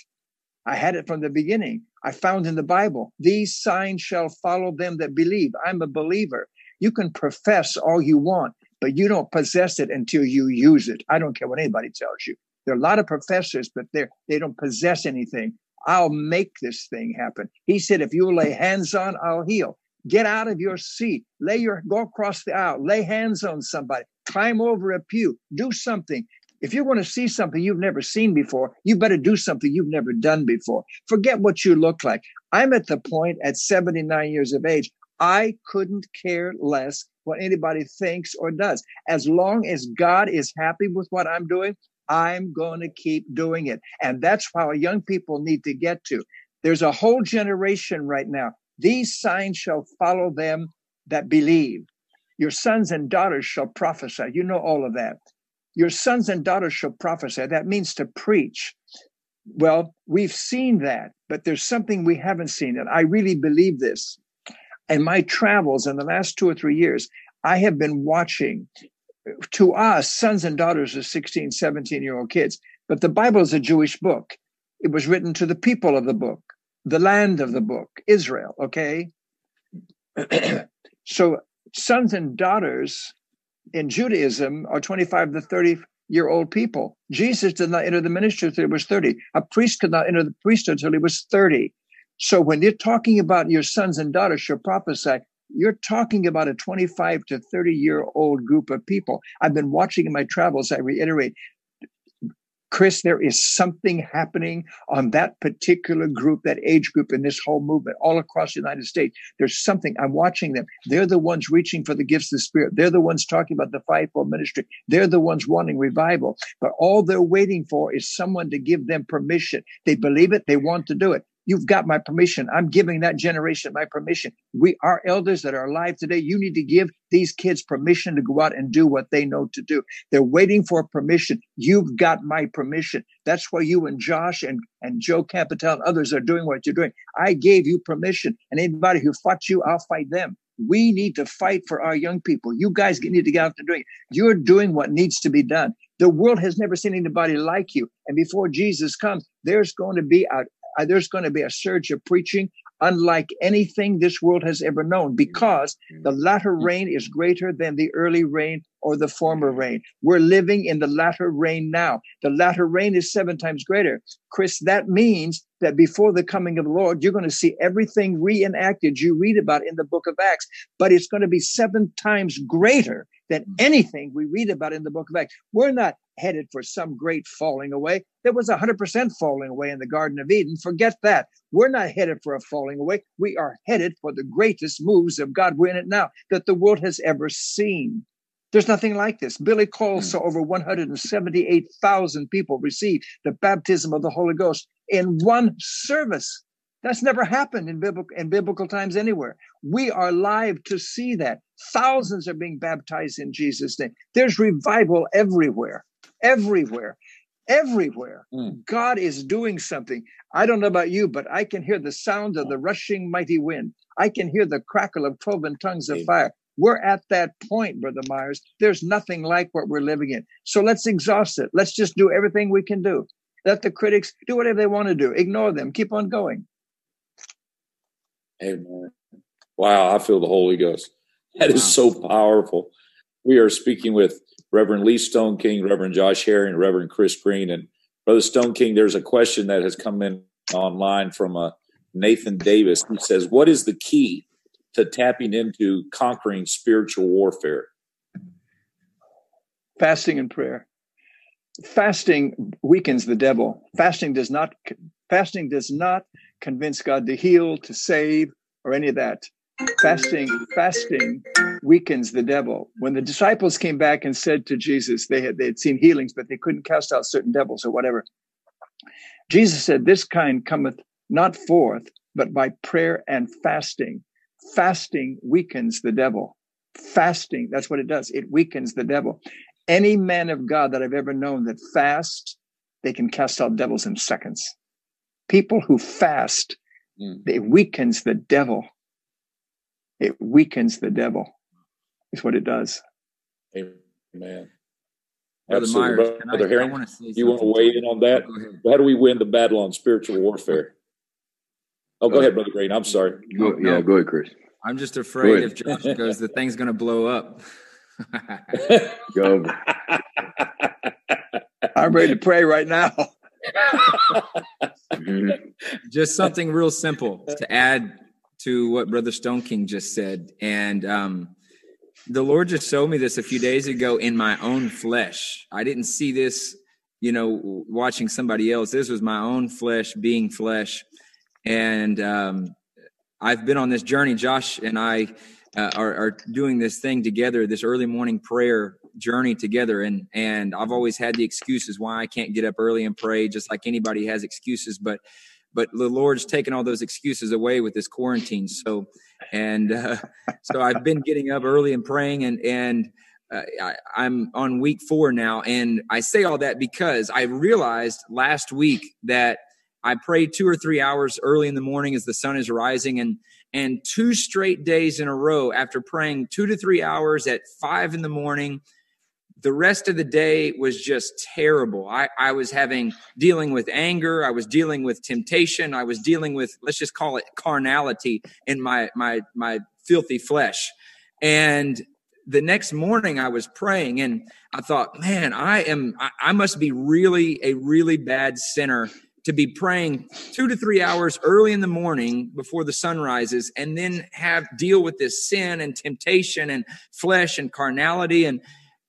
I had it from the beginning. I found in the Bible, these signs shall follow them that believe. I'm a believer. You can profess all you want, but you don't possess it until you use it. I don't care what anybody tells you. There are a lot of professors, but they're, they don't possess anything. I'll make this thing happen. He said, if you lay hands on, I'll heal. Get out of your seat. Lay your, go across the aisle. Lay hands on somebody. Climb over a pew. Do something. If you want to see something you've never seen before, you better do something you've never done before. Forget what you look like. I'm at the point at 79 years of age, I couldn't care less what anybody thinks or does. As long as God is happy with what I'm doing, I'm going to keep doing it. And that's how young people need to get to. There's a whole generation right now. These signs shall follow them that believe. Your sons and daughters shall prophesy. You know all of that. Your sons and daughters shall prophesy. That means to preach. Well, we've seen that, but there's something we haven't seen. And I really believe this. In my travels in the last two or three years, I have been watching to us, sons and daughters of 16, 17 year old kids. But the Bible is a Jewish book. It was written to the people of the book, the land of the book, Israel, okay? so sons and daughters in Judaism are 25 to 30 year old people. Jesus did not enter the ministry until he was 30. A priest could not enter the priesthood until he was 30. So when you're talking about your sons and daughters shall prophesy, you're talking about a 25 to 30 year old group of people. I've been watching in my travels, I reiterate, Chris, there is something happening on that particular group, that age group in this whole movement all across the United States. There's something. I'm watching them. They're the ones reaching for the gifts of the Spirit. They're the ones talking about the fivefold ministry. They're the ones wanting revival. But all they're waiting for is someone to give them permission. They believe it. They want to do it. You've got my permission. I'm giving that generation my permission. We are elders that are alive today. You need to give these kids permission to go out and do what they know to do. They're waiting for permission. You've got my permission. That's why you and Josh and, and Joe Capital and others are doing what you're doing. I gave you permission. And anybody who fought you, I'll fight them. We need to fight for our young people. You guys need to get out there doing it. You're doing what needs to be done. The world has never seen anybody like you. And before Jesus comes, there's going to be a, uh, Uh, there's going to be a surge of preaching unlike anything this world has ever known because mm-hmm. the latter mm-hmm. rain is greater than the early rain or the former rain. We're living in the latter rain now. The latter rain is seven times greater. Chris, that means that before the coming of the Lord, you're going to see everything reenacted you read about in the book of Acts, but it's going to be seven times greater than mm. anything we read about in the book of Acts. We're not headed for some great falling away. There was 100% falling away in the Garden of Eden. Forget that. We're not headed for a falling away. We are headed for the greatest moves of God. We're in it now that the world has ever seen. There's nothing like this. Billy Cole saw mm. over 178,000 people receive the baptism of the Holy Ghost in one service. That's never happened in biblical, in biblical times anywhere. We are live to see that. Thousands are being baptized in Jesus' name. There's revival everywhere, everywhere, everywhere. Mm. God is doing something. I don't know about you, but I can hear the sound of the rushing mighty wind. I can hear the crackle of cloven tongues of fire. We're at that point, Brother Myers. There's nothing like what we're living in. So let's exhaust it. Let's just do everything we can do. Let the critics do whatever they want to do. Ignore them. Keep on going. Amen. Wow, I feel the Holy Ghost. That is so powerful. We are speaking with Reverend Lee Stoneking, Reverend Josh Herring, Reverend Chris Green, and Brother Stoneking. There's a question that has come in online from uh, Nathan Davis who says, "What is the key to tapping into conquering spiritual warfare?" Fasting and prayer. Fasting weakens the devil. Fasting does not. Fasting does not convince God to heal, to save, or any of that. Fasting, fasting weakens the devil. When the disciples came back and said to Jesus, they had they had seen healings, but they couldn't cast out certain devils or whatever. Jesus said, This kind cometh not forth, but by prayer and fasting. Fasting weakens the devil. Fasting, that's what it does. It weakens the devil. Any man of God that I've ever known that fast, they can cast out devils in seconds people who fast, mm. it weakens the devil. It weakens the devil, is what it does. Amen. Absolutely. Myers, Brother I, Herring, I you want to weigh in on that? How do we win the battle on spiritual warfare? Oh, go ahead, Brother Green. I'm sorry. Go, yeah, go ahead, Chris. I'm just afraid if Josh goes, the thing's going to blow up. go. I'm ready to pray right now. just something real simple to add to what Brother Stoneking just said. And um, the Lord just showed me this a few days ago in my own flesh. I didn't see this, you know, watching somebody else. This was my own flesh being flesh. And um, I've been on this journey. Josh and I uh, are, are doing this thing together, this early morning prayer journey together. And, and I've always had the excuses why I can't get up early and pray, just like anybody has excuses. But but the Lord's taken all those excuses away with this quarantine. So, and uh, so I've been getting up early and praying, and and uh, I, am on week four now. And I say all that because I realized last week that I prayed two or three hours early in the morning as the sun is rising, and and two straight days in a row after praying two to three hours at five in the morning the rest of the day was just terrible. I, I was having dealing with anger. I was dealing with temptation. I was dealing with, let's just call it carnality in my, my, my filthy flesh. And the next morning I was praying and I thought, man, I am, I, I must be really a really bad sinner to be praying two to three hours early in the morning before the sun rises and then have deal with this sin and temptation and flesh and carnality and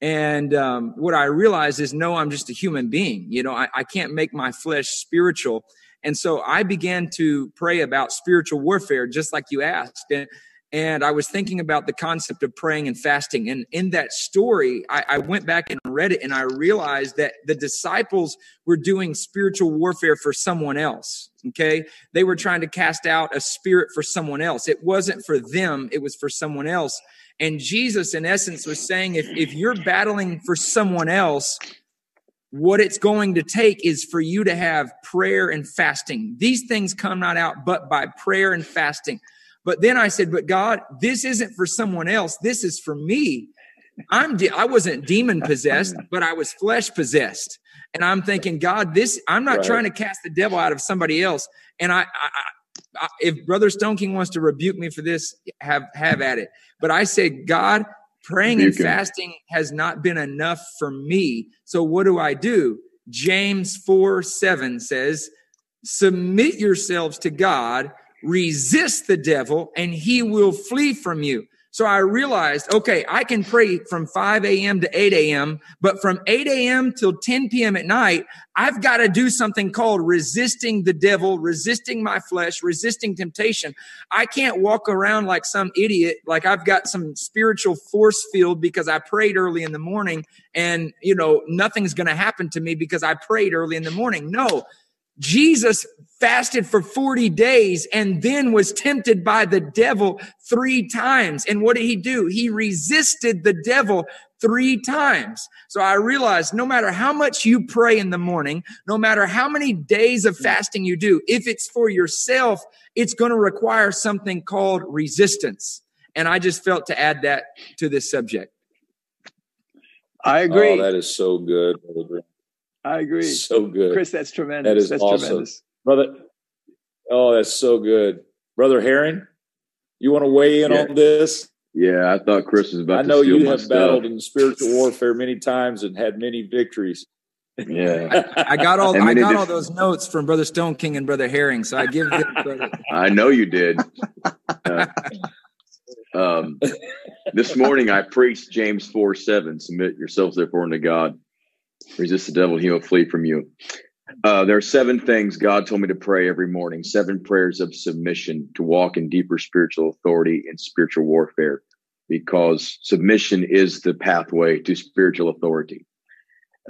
and um, what I realized is, no, I'm just a human being. You know, I, I can't make my flesh spiritual. And so I began to pray about spiritual warfare, just like you asked. And, and I was thinking about the concept of praying and fasting. And in that story, I, I, went back and read it and I realized that the disciples were doing spiritual warfare for someone else. Okay. They were trying to cast out a spirit for someone else. It wasn't for them, it was for someone else. And Jesus, in essence, was saying if, if you're battling for someone else, what it's going to take is for you to have prayer and fasting. These things come not out but by prayer and fasting. But then I said, but God, this isn't for someone else. This is for me. I'm de- I wasn't demon possessed, but I was flesh possessed. And I'm thinking, God, this I'm not right. trying to cast the devil out of somebody else. And I, I, if Brother Stoneking wants to rebuke me for this, have have at it. But I say, God, praying rebuke and fasting has not been enough for me. So what do I do? James 4 7 says, Submit yourselves to God, resist the devil, and he will flee from you. So I realized, okay, I can pray from 5 a.m. to 8 a.m., but from 8 a.m. till 10 p.m. at night, I've got to do something called resisting the devil, resisting my flesh, resisting temptation. I can't walk around like some idiot, like I've got some spiritual force field because I prayed early in the morning and, you know, nothing's going to happen to me because I prayed early in the morning. No, Jesus fasted for 40 days and then was tempted by the devil three times. And what did he do? He resisted the devil three times. So I realized no matter how much you pray in the morning, no matter how many days of fasting you do, if it's for yourself, it's going to require something called resistance. And I just felt to add that to this subject. I oh, agree. Oh, that is so good. I agree. So good. Chris, that's tremendous. That is that's awesome. Tremendous. Brother, oh, that's so good. Brother Herring, you want to weigh in yeah. on this? Yeah, I thought Chris was about I know you have battled in spiritual warfare many times and had many victories. Yeah. I, I got all I got all those notes from Brother Stoneking and Brother Herring, so I give them credit. I know you did. Uh, um, this morning I preached James 4 7. Submit yourselves therefore unto God Resist the devil, he will flee from you. Uh, there are seven things God told me to pray every morning, seven prayers of submission to walk in deeper spiritual authority and spiritual warfare, because submission is the pathway to spiritual authority.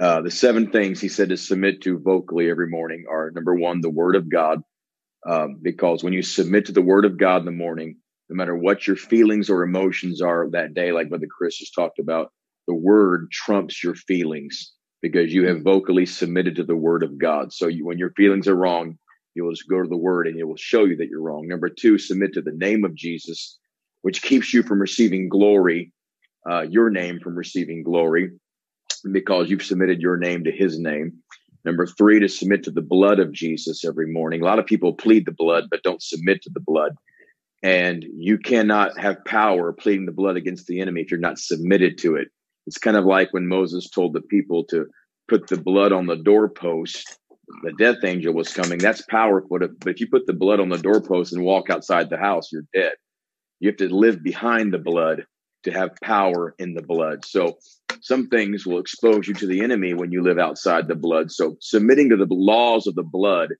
Uh, the seven things he said to submit to vocally every morning are number one, the word of God, um, because when you submit to the word of God in the morning, no matter what your feelings or emotions are that day, like Brother Chris just talked about, the word trumps your feelings because you have vocally submitted to the word of God. So you, when your feelings are wrong, you will just go to the word and it will show you that you're wrong. Number two, submit to the name of Jesus, which keeps you from receiving glory, uh, your name from receiving glory. because you've submitted your name to his name. Number three, to submit to the blood of Jesus every morning. A lot of people plead the blood, but don't submit to the blood. And you cannot have power pleading the blood against the enemy if you're not submitted to it. It's kind of like when Moses told the people to put the blood on the doorpost, the death angel was coming. That's powerful. But if you put the blood on the doorpost and walk outside the house, you're dead. You have to live behind the blood to have power in the blood. So some things will expose you to the enemy when you live outside the blood. So submitting to the laws of the blood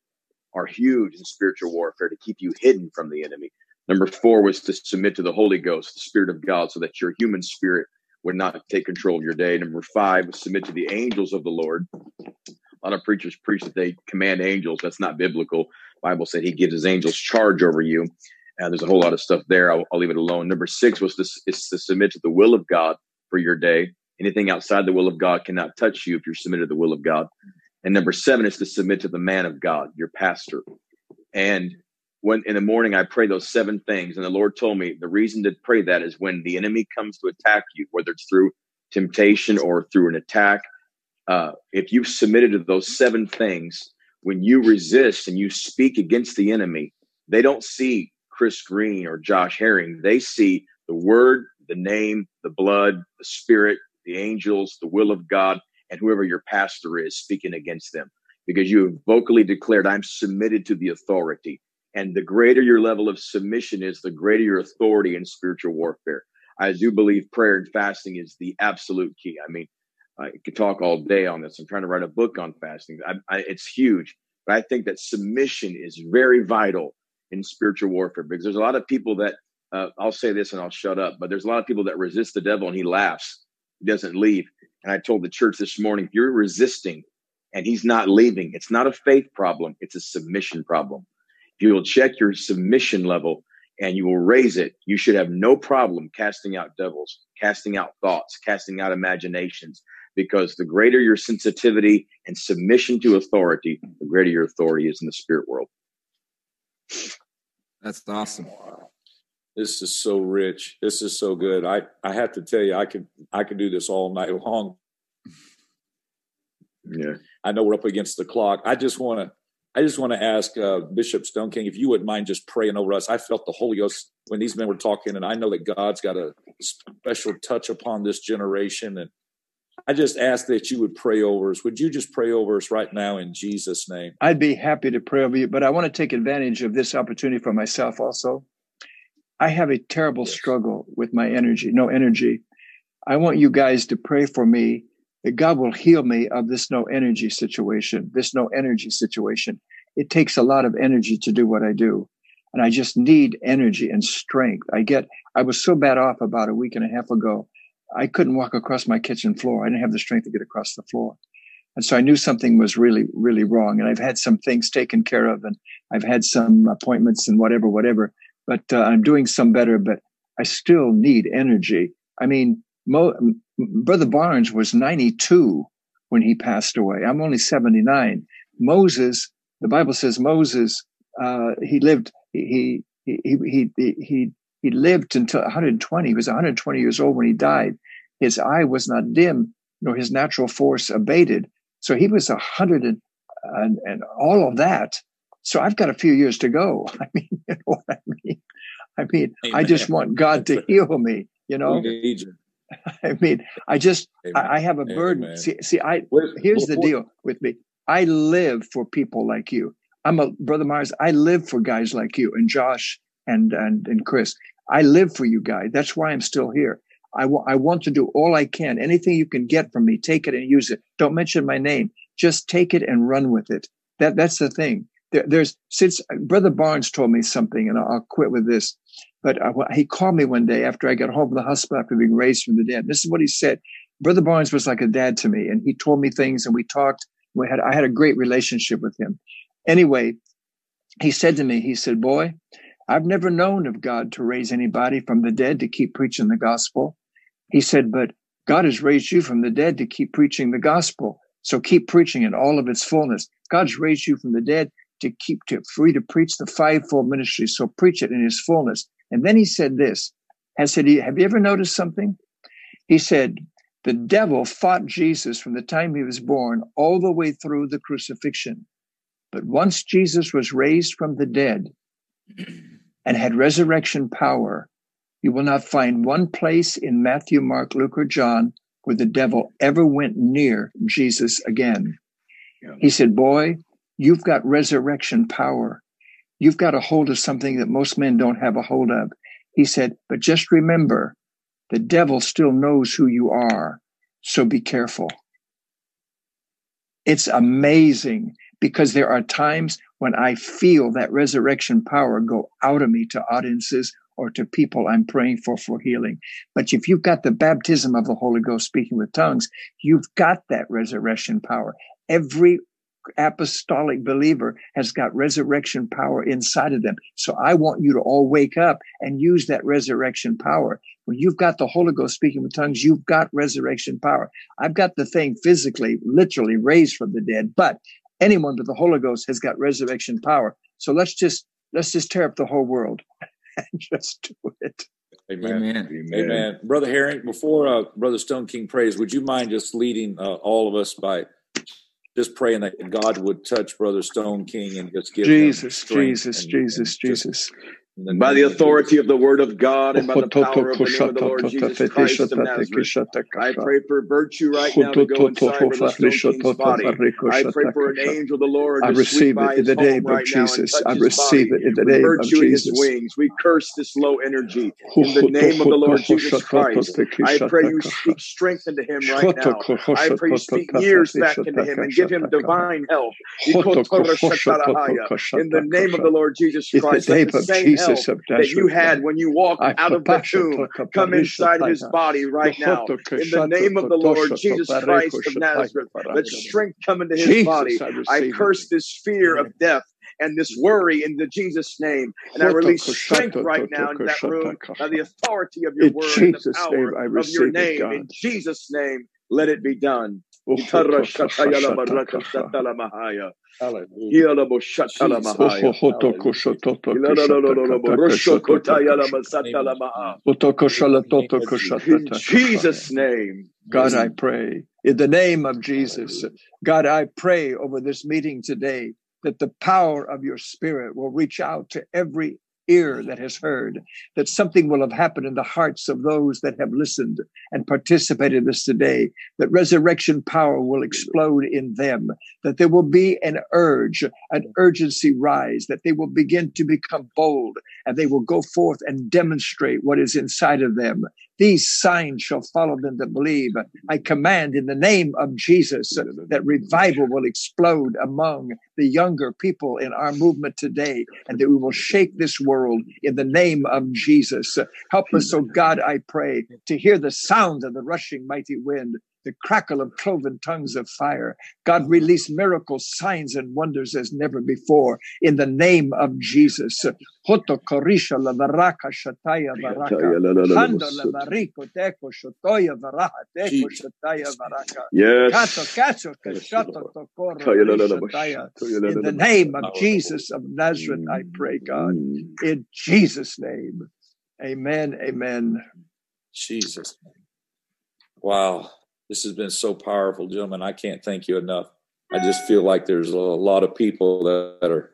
are huge in spiritual warfare to keep you hidden from the enemy. Number four was to submit to the Holy Ghost, the Spirit of God, so that your human spirit would not take control of your day. Number five submit to the angels of the Lord. A lot of preachers preach that they command angels. That's not biblical. Bible said he gives his angels charge over you. And there's a whole lot of stuff there. I'll, I'll leave it alone. Number six was to, is to submit to the will of God for your day. Anything outside the will of God cannot touch you if you're submitted to the will of God. And number seven is to submit to the man of God, your pastor. And when in the morning I pray those seven things, and the Lord told me the reason to pray that is when the enemy comes to attack you, whether it's through temptation or through an attack. Uh, if you've submitted to those seven things, when you resist and you speak against the enemy, they don't see Chris Green or Josh Herring. They see the word, the name, the blood, the spirit, the angels, the will of God, and whoever your pastor is speaking against them because you have vocally declared, I'm submitted to the authority. And the greater your level of submission is, the greater your authority in spiritual warfare. I do believe prayer and fasting is the absolute key. I mean, I could talk all day on this. I'm trying to write a book on fasting. I, I, it's huge, but I think that submission is very vital in spiritual warfare because there's a lot of people that uh, I'll say this and I'll shut up, but there's a lot of people that resist the devil and he laughs, he doesn't leave. And I told the church this morning, if you're resisting and he's not leaving, it's not a faith problem, it's a submission problem. If you will check your submission level and you will raise it, you should have no problem casting out devils, casting out thoughts, casting out imaginations, because the greater your sensitivity and submission to authority, the greater your authority is in the spirit world. That's awesome. This is so rich. This is so good. I, I have to tell you, I could I could do this all night long. Yeah. I know we're up against the clock. I just want to I just want to ask uh, Bishop Stoneking if you wouldn't mind just praying over us. I felt the Holy Ghost when these men were talking, and I know that God's got a special touch upon this generation. And I just ask that you would pray over us. Would you just pray over us right now in Jesus' name? I'd be happy to pray over you, but I want to take advantage of this opportunity for myself also. I have a terrible yes. struggle with my energy, no energy. I want you guys to pray for me that God will heal me of this no energy situation, this no energy situation. It takes a lot of energy to do what I do. And I just need energy and strength. I get, I was so bad off about a week and a half ago. I couldn't walk across my kitchen floor. I didn't have the strength to get across the floor. And so I knew something was really, really wrong. And I've had some things taken care of and I've had some appointments and whatever, whatever. But uh, I'm doing some better, but I still need energy. I mean, Mo, Brother Barnes was 92 when he passed away. I'm only 79. Moses, the Bible says Moses, uh, he lived, he, he, he, he, he, he lived until 120. He was 120 years old when he died. His eye was not dim, nor his natural force abated. So he was 100 and, and, and all of that. So I've got a few years to go. I mean, you know what I mean? I mean, Amen. I just want God to heal me, you know? I mean, I just I, I, have a burden. See, see, I here's the deal with me. I live for people like you. I'm a brother Myers. I live for guys like you and Josh and and and Chris. I live for you guys. That's why I'm still here. I, w- I want to do all I can. Anything you can get from me, take it and use it. Don't mention my name. Just take it and run with it. That that's the thing. There, there's since uh, Brother Barnes told me something, and I'll, I'll quit with this. But uh, he called me one day after I got home from the hospital after being raised from the dead. This is what he said. Brother Barnes was like a dad to me, and he told me things, and we talked. We had I had a great relationship with him. Anyway, he said to me, he said, "Boy, I've never known of God to raise anybody from the dead to keep preaching the gospel." He said, "But God has raised you from the dead to keep preaching the gospel. So keep preaching in all of its fullness. God's raised you from the dead to keep to free to preach the fivefold ministry. So preach it in His fullness." And then he said this. I said, Have you ever noticed something? He said, The devil fought Jesus from the time he was born all the way through the crucifixion. But once Jesus was raised from the dead and had resurrection power, you will not find one place in Matthew, Mark, Luke, or John where the devil ever went near Jesus again. Yeah. He said, Boy, you've got resurrection power. You've got a hold of something that most men don't have a hold of. He said, But just remember, the devil still knows who you are. So be careful. It's amazing because there are times when I feel that resurrection power go out of me to audiences or to people I'm praying for for healing. But if you've got the baptism of the Holy Ghost speaking with tongues, you've got that resurrection power. Every apostolic believer has got resurrection power inside of them. So I want you to all wake up and use that resurrection power. When you've got the Holy Ghost speaking with tongues, you've got resurrection power. I've got the thing physically, literally raised from the dead, but anyone with the Holy Ghost has got resurrection power. So let's just let's just tear up the whole world and just do it. Amen. Amen. Amen. Brother Herring, before uh, Brother Stoneking prays, would you mind just leading uh, all of us by just praying that God would touch Brother Stoneking and just give him Jesus, Jesus, Jesus, Jesus. By the authority of the word of God and by the power of the name of the Lord Jesus Christ of Nazareth, I pray for virtue right now to go inside Brother body. I pray for an angel of the Lord I receive it in the name of Jesus. I receive it in the name of Jesus. Wings. We curse this low energy in the name of the Lord Jesus Christ. I pray you speak strength into him right now. I pray you speak years back into him and give him divine health. In the name of the Lord Jesus Christ. The name of Jesus Jesus that you had when you walked out of the tomb come inside his body right now. In the name of the Lord Jesus Christ of Nazareth, let strength come into his body. I curse this fear of death and this worry in the Jesus name. And I release strength right now in that room by the authority of your word and the power of your name. In Jesus' name, let it be done. Hallelujah. In Jesus' name. God, I pray. In the name of Jesus. God, I pray over this meeting today that the power of your spirit will reach out to every ear that has heard, that something will have happened in the hearts of those that have listened and participated in this today, that resurrection power will explode in them, that there will be an urge, an urgency rise, that they will begin to become bold and they will go forth and demonstrate what is inside of them. These signs shall follow them that believe. I command in the name of Jesus that revival will explode among the younger people in our movement today and that we will shake this world in the name of Jesus. Help us, oh God, I pray, to hear the sound of the rushing mighty wind the crackle of cloven tongues of fire. God release miracles, signs, and wonders as never before in the name of Jesus. Hoto korisha la varaka shataya varaka. Hando la variko teko shotoya varaha teko shataya varaka. Yes. Kato kato kashato tokoro shataya. In the name of Jesus of Nazareth, I pray, God. In Jesus' name. Amen. Amen. Jesus. Wow. This has been so powerful, gentlemen. I can't thank you enough. I just feel like there's a lot of people that are,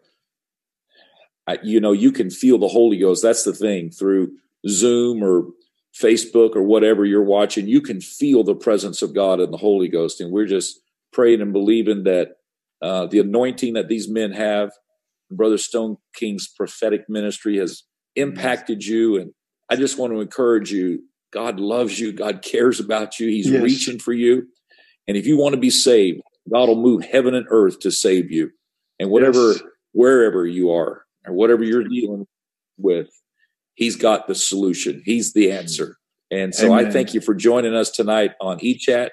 you know, you can feel the Holy Ghost. That's the thing through Zoom or Facebook or whatever you're watching. You can feel the presence of God and the Holy Ghost. And we're just praying and believing that uh, the anointing that these men have, Brother Stone King's prophetic ministry has impacted you. And I just want to encourage you God loves you. God cares about you. He's yes. reaching for you. And if you want to be saved, God will move heaven and earth to save you. And whatever, yes. wherever you are, or whatever you're dealing with, He's got the solution. He's the answer. And so Amen. I thank you for joining us tonight on eChat.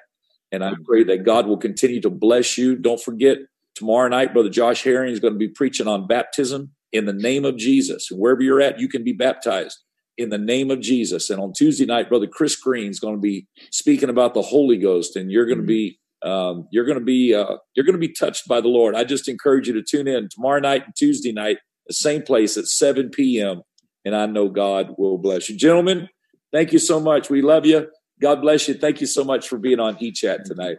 And I pray that God will continue to bless you. Don't forget, tomorrow night, Brother Josh Herring is going to be preaching on baptism in the name of Jesus. And wherever you're at, you can be baptized in the name of Jesus. And on Tuesday night, Brother Chris Green is going to be speaking about the Holy Ghost, and you're going to mm-hmm. be um, you're going to be uh, you're going to be touched by the Lord. I just encourage you to tune in tomorrow night and Tuesday night, the same place at 7 p.m. And I know God will bless you, gentlemen. Thank you so much. We love you. God bless you. Thank you so much for being on eChat tonight.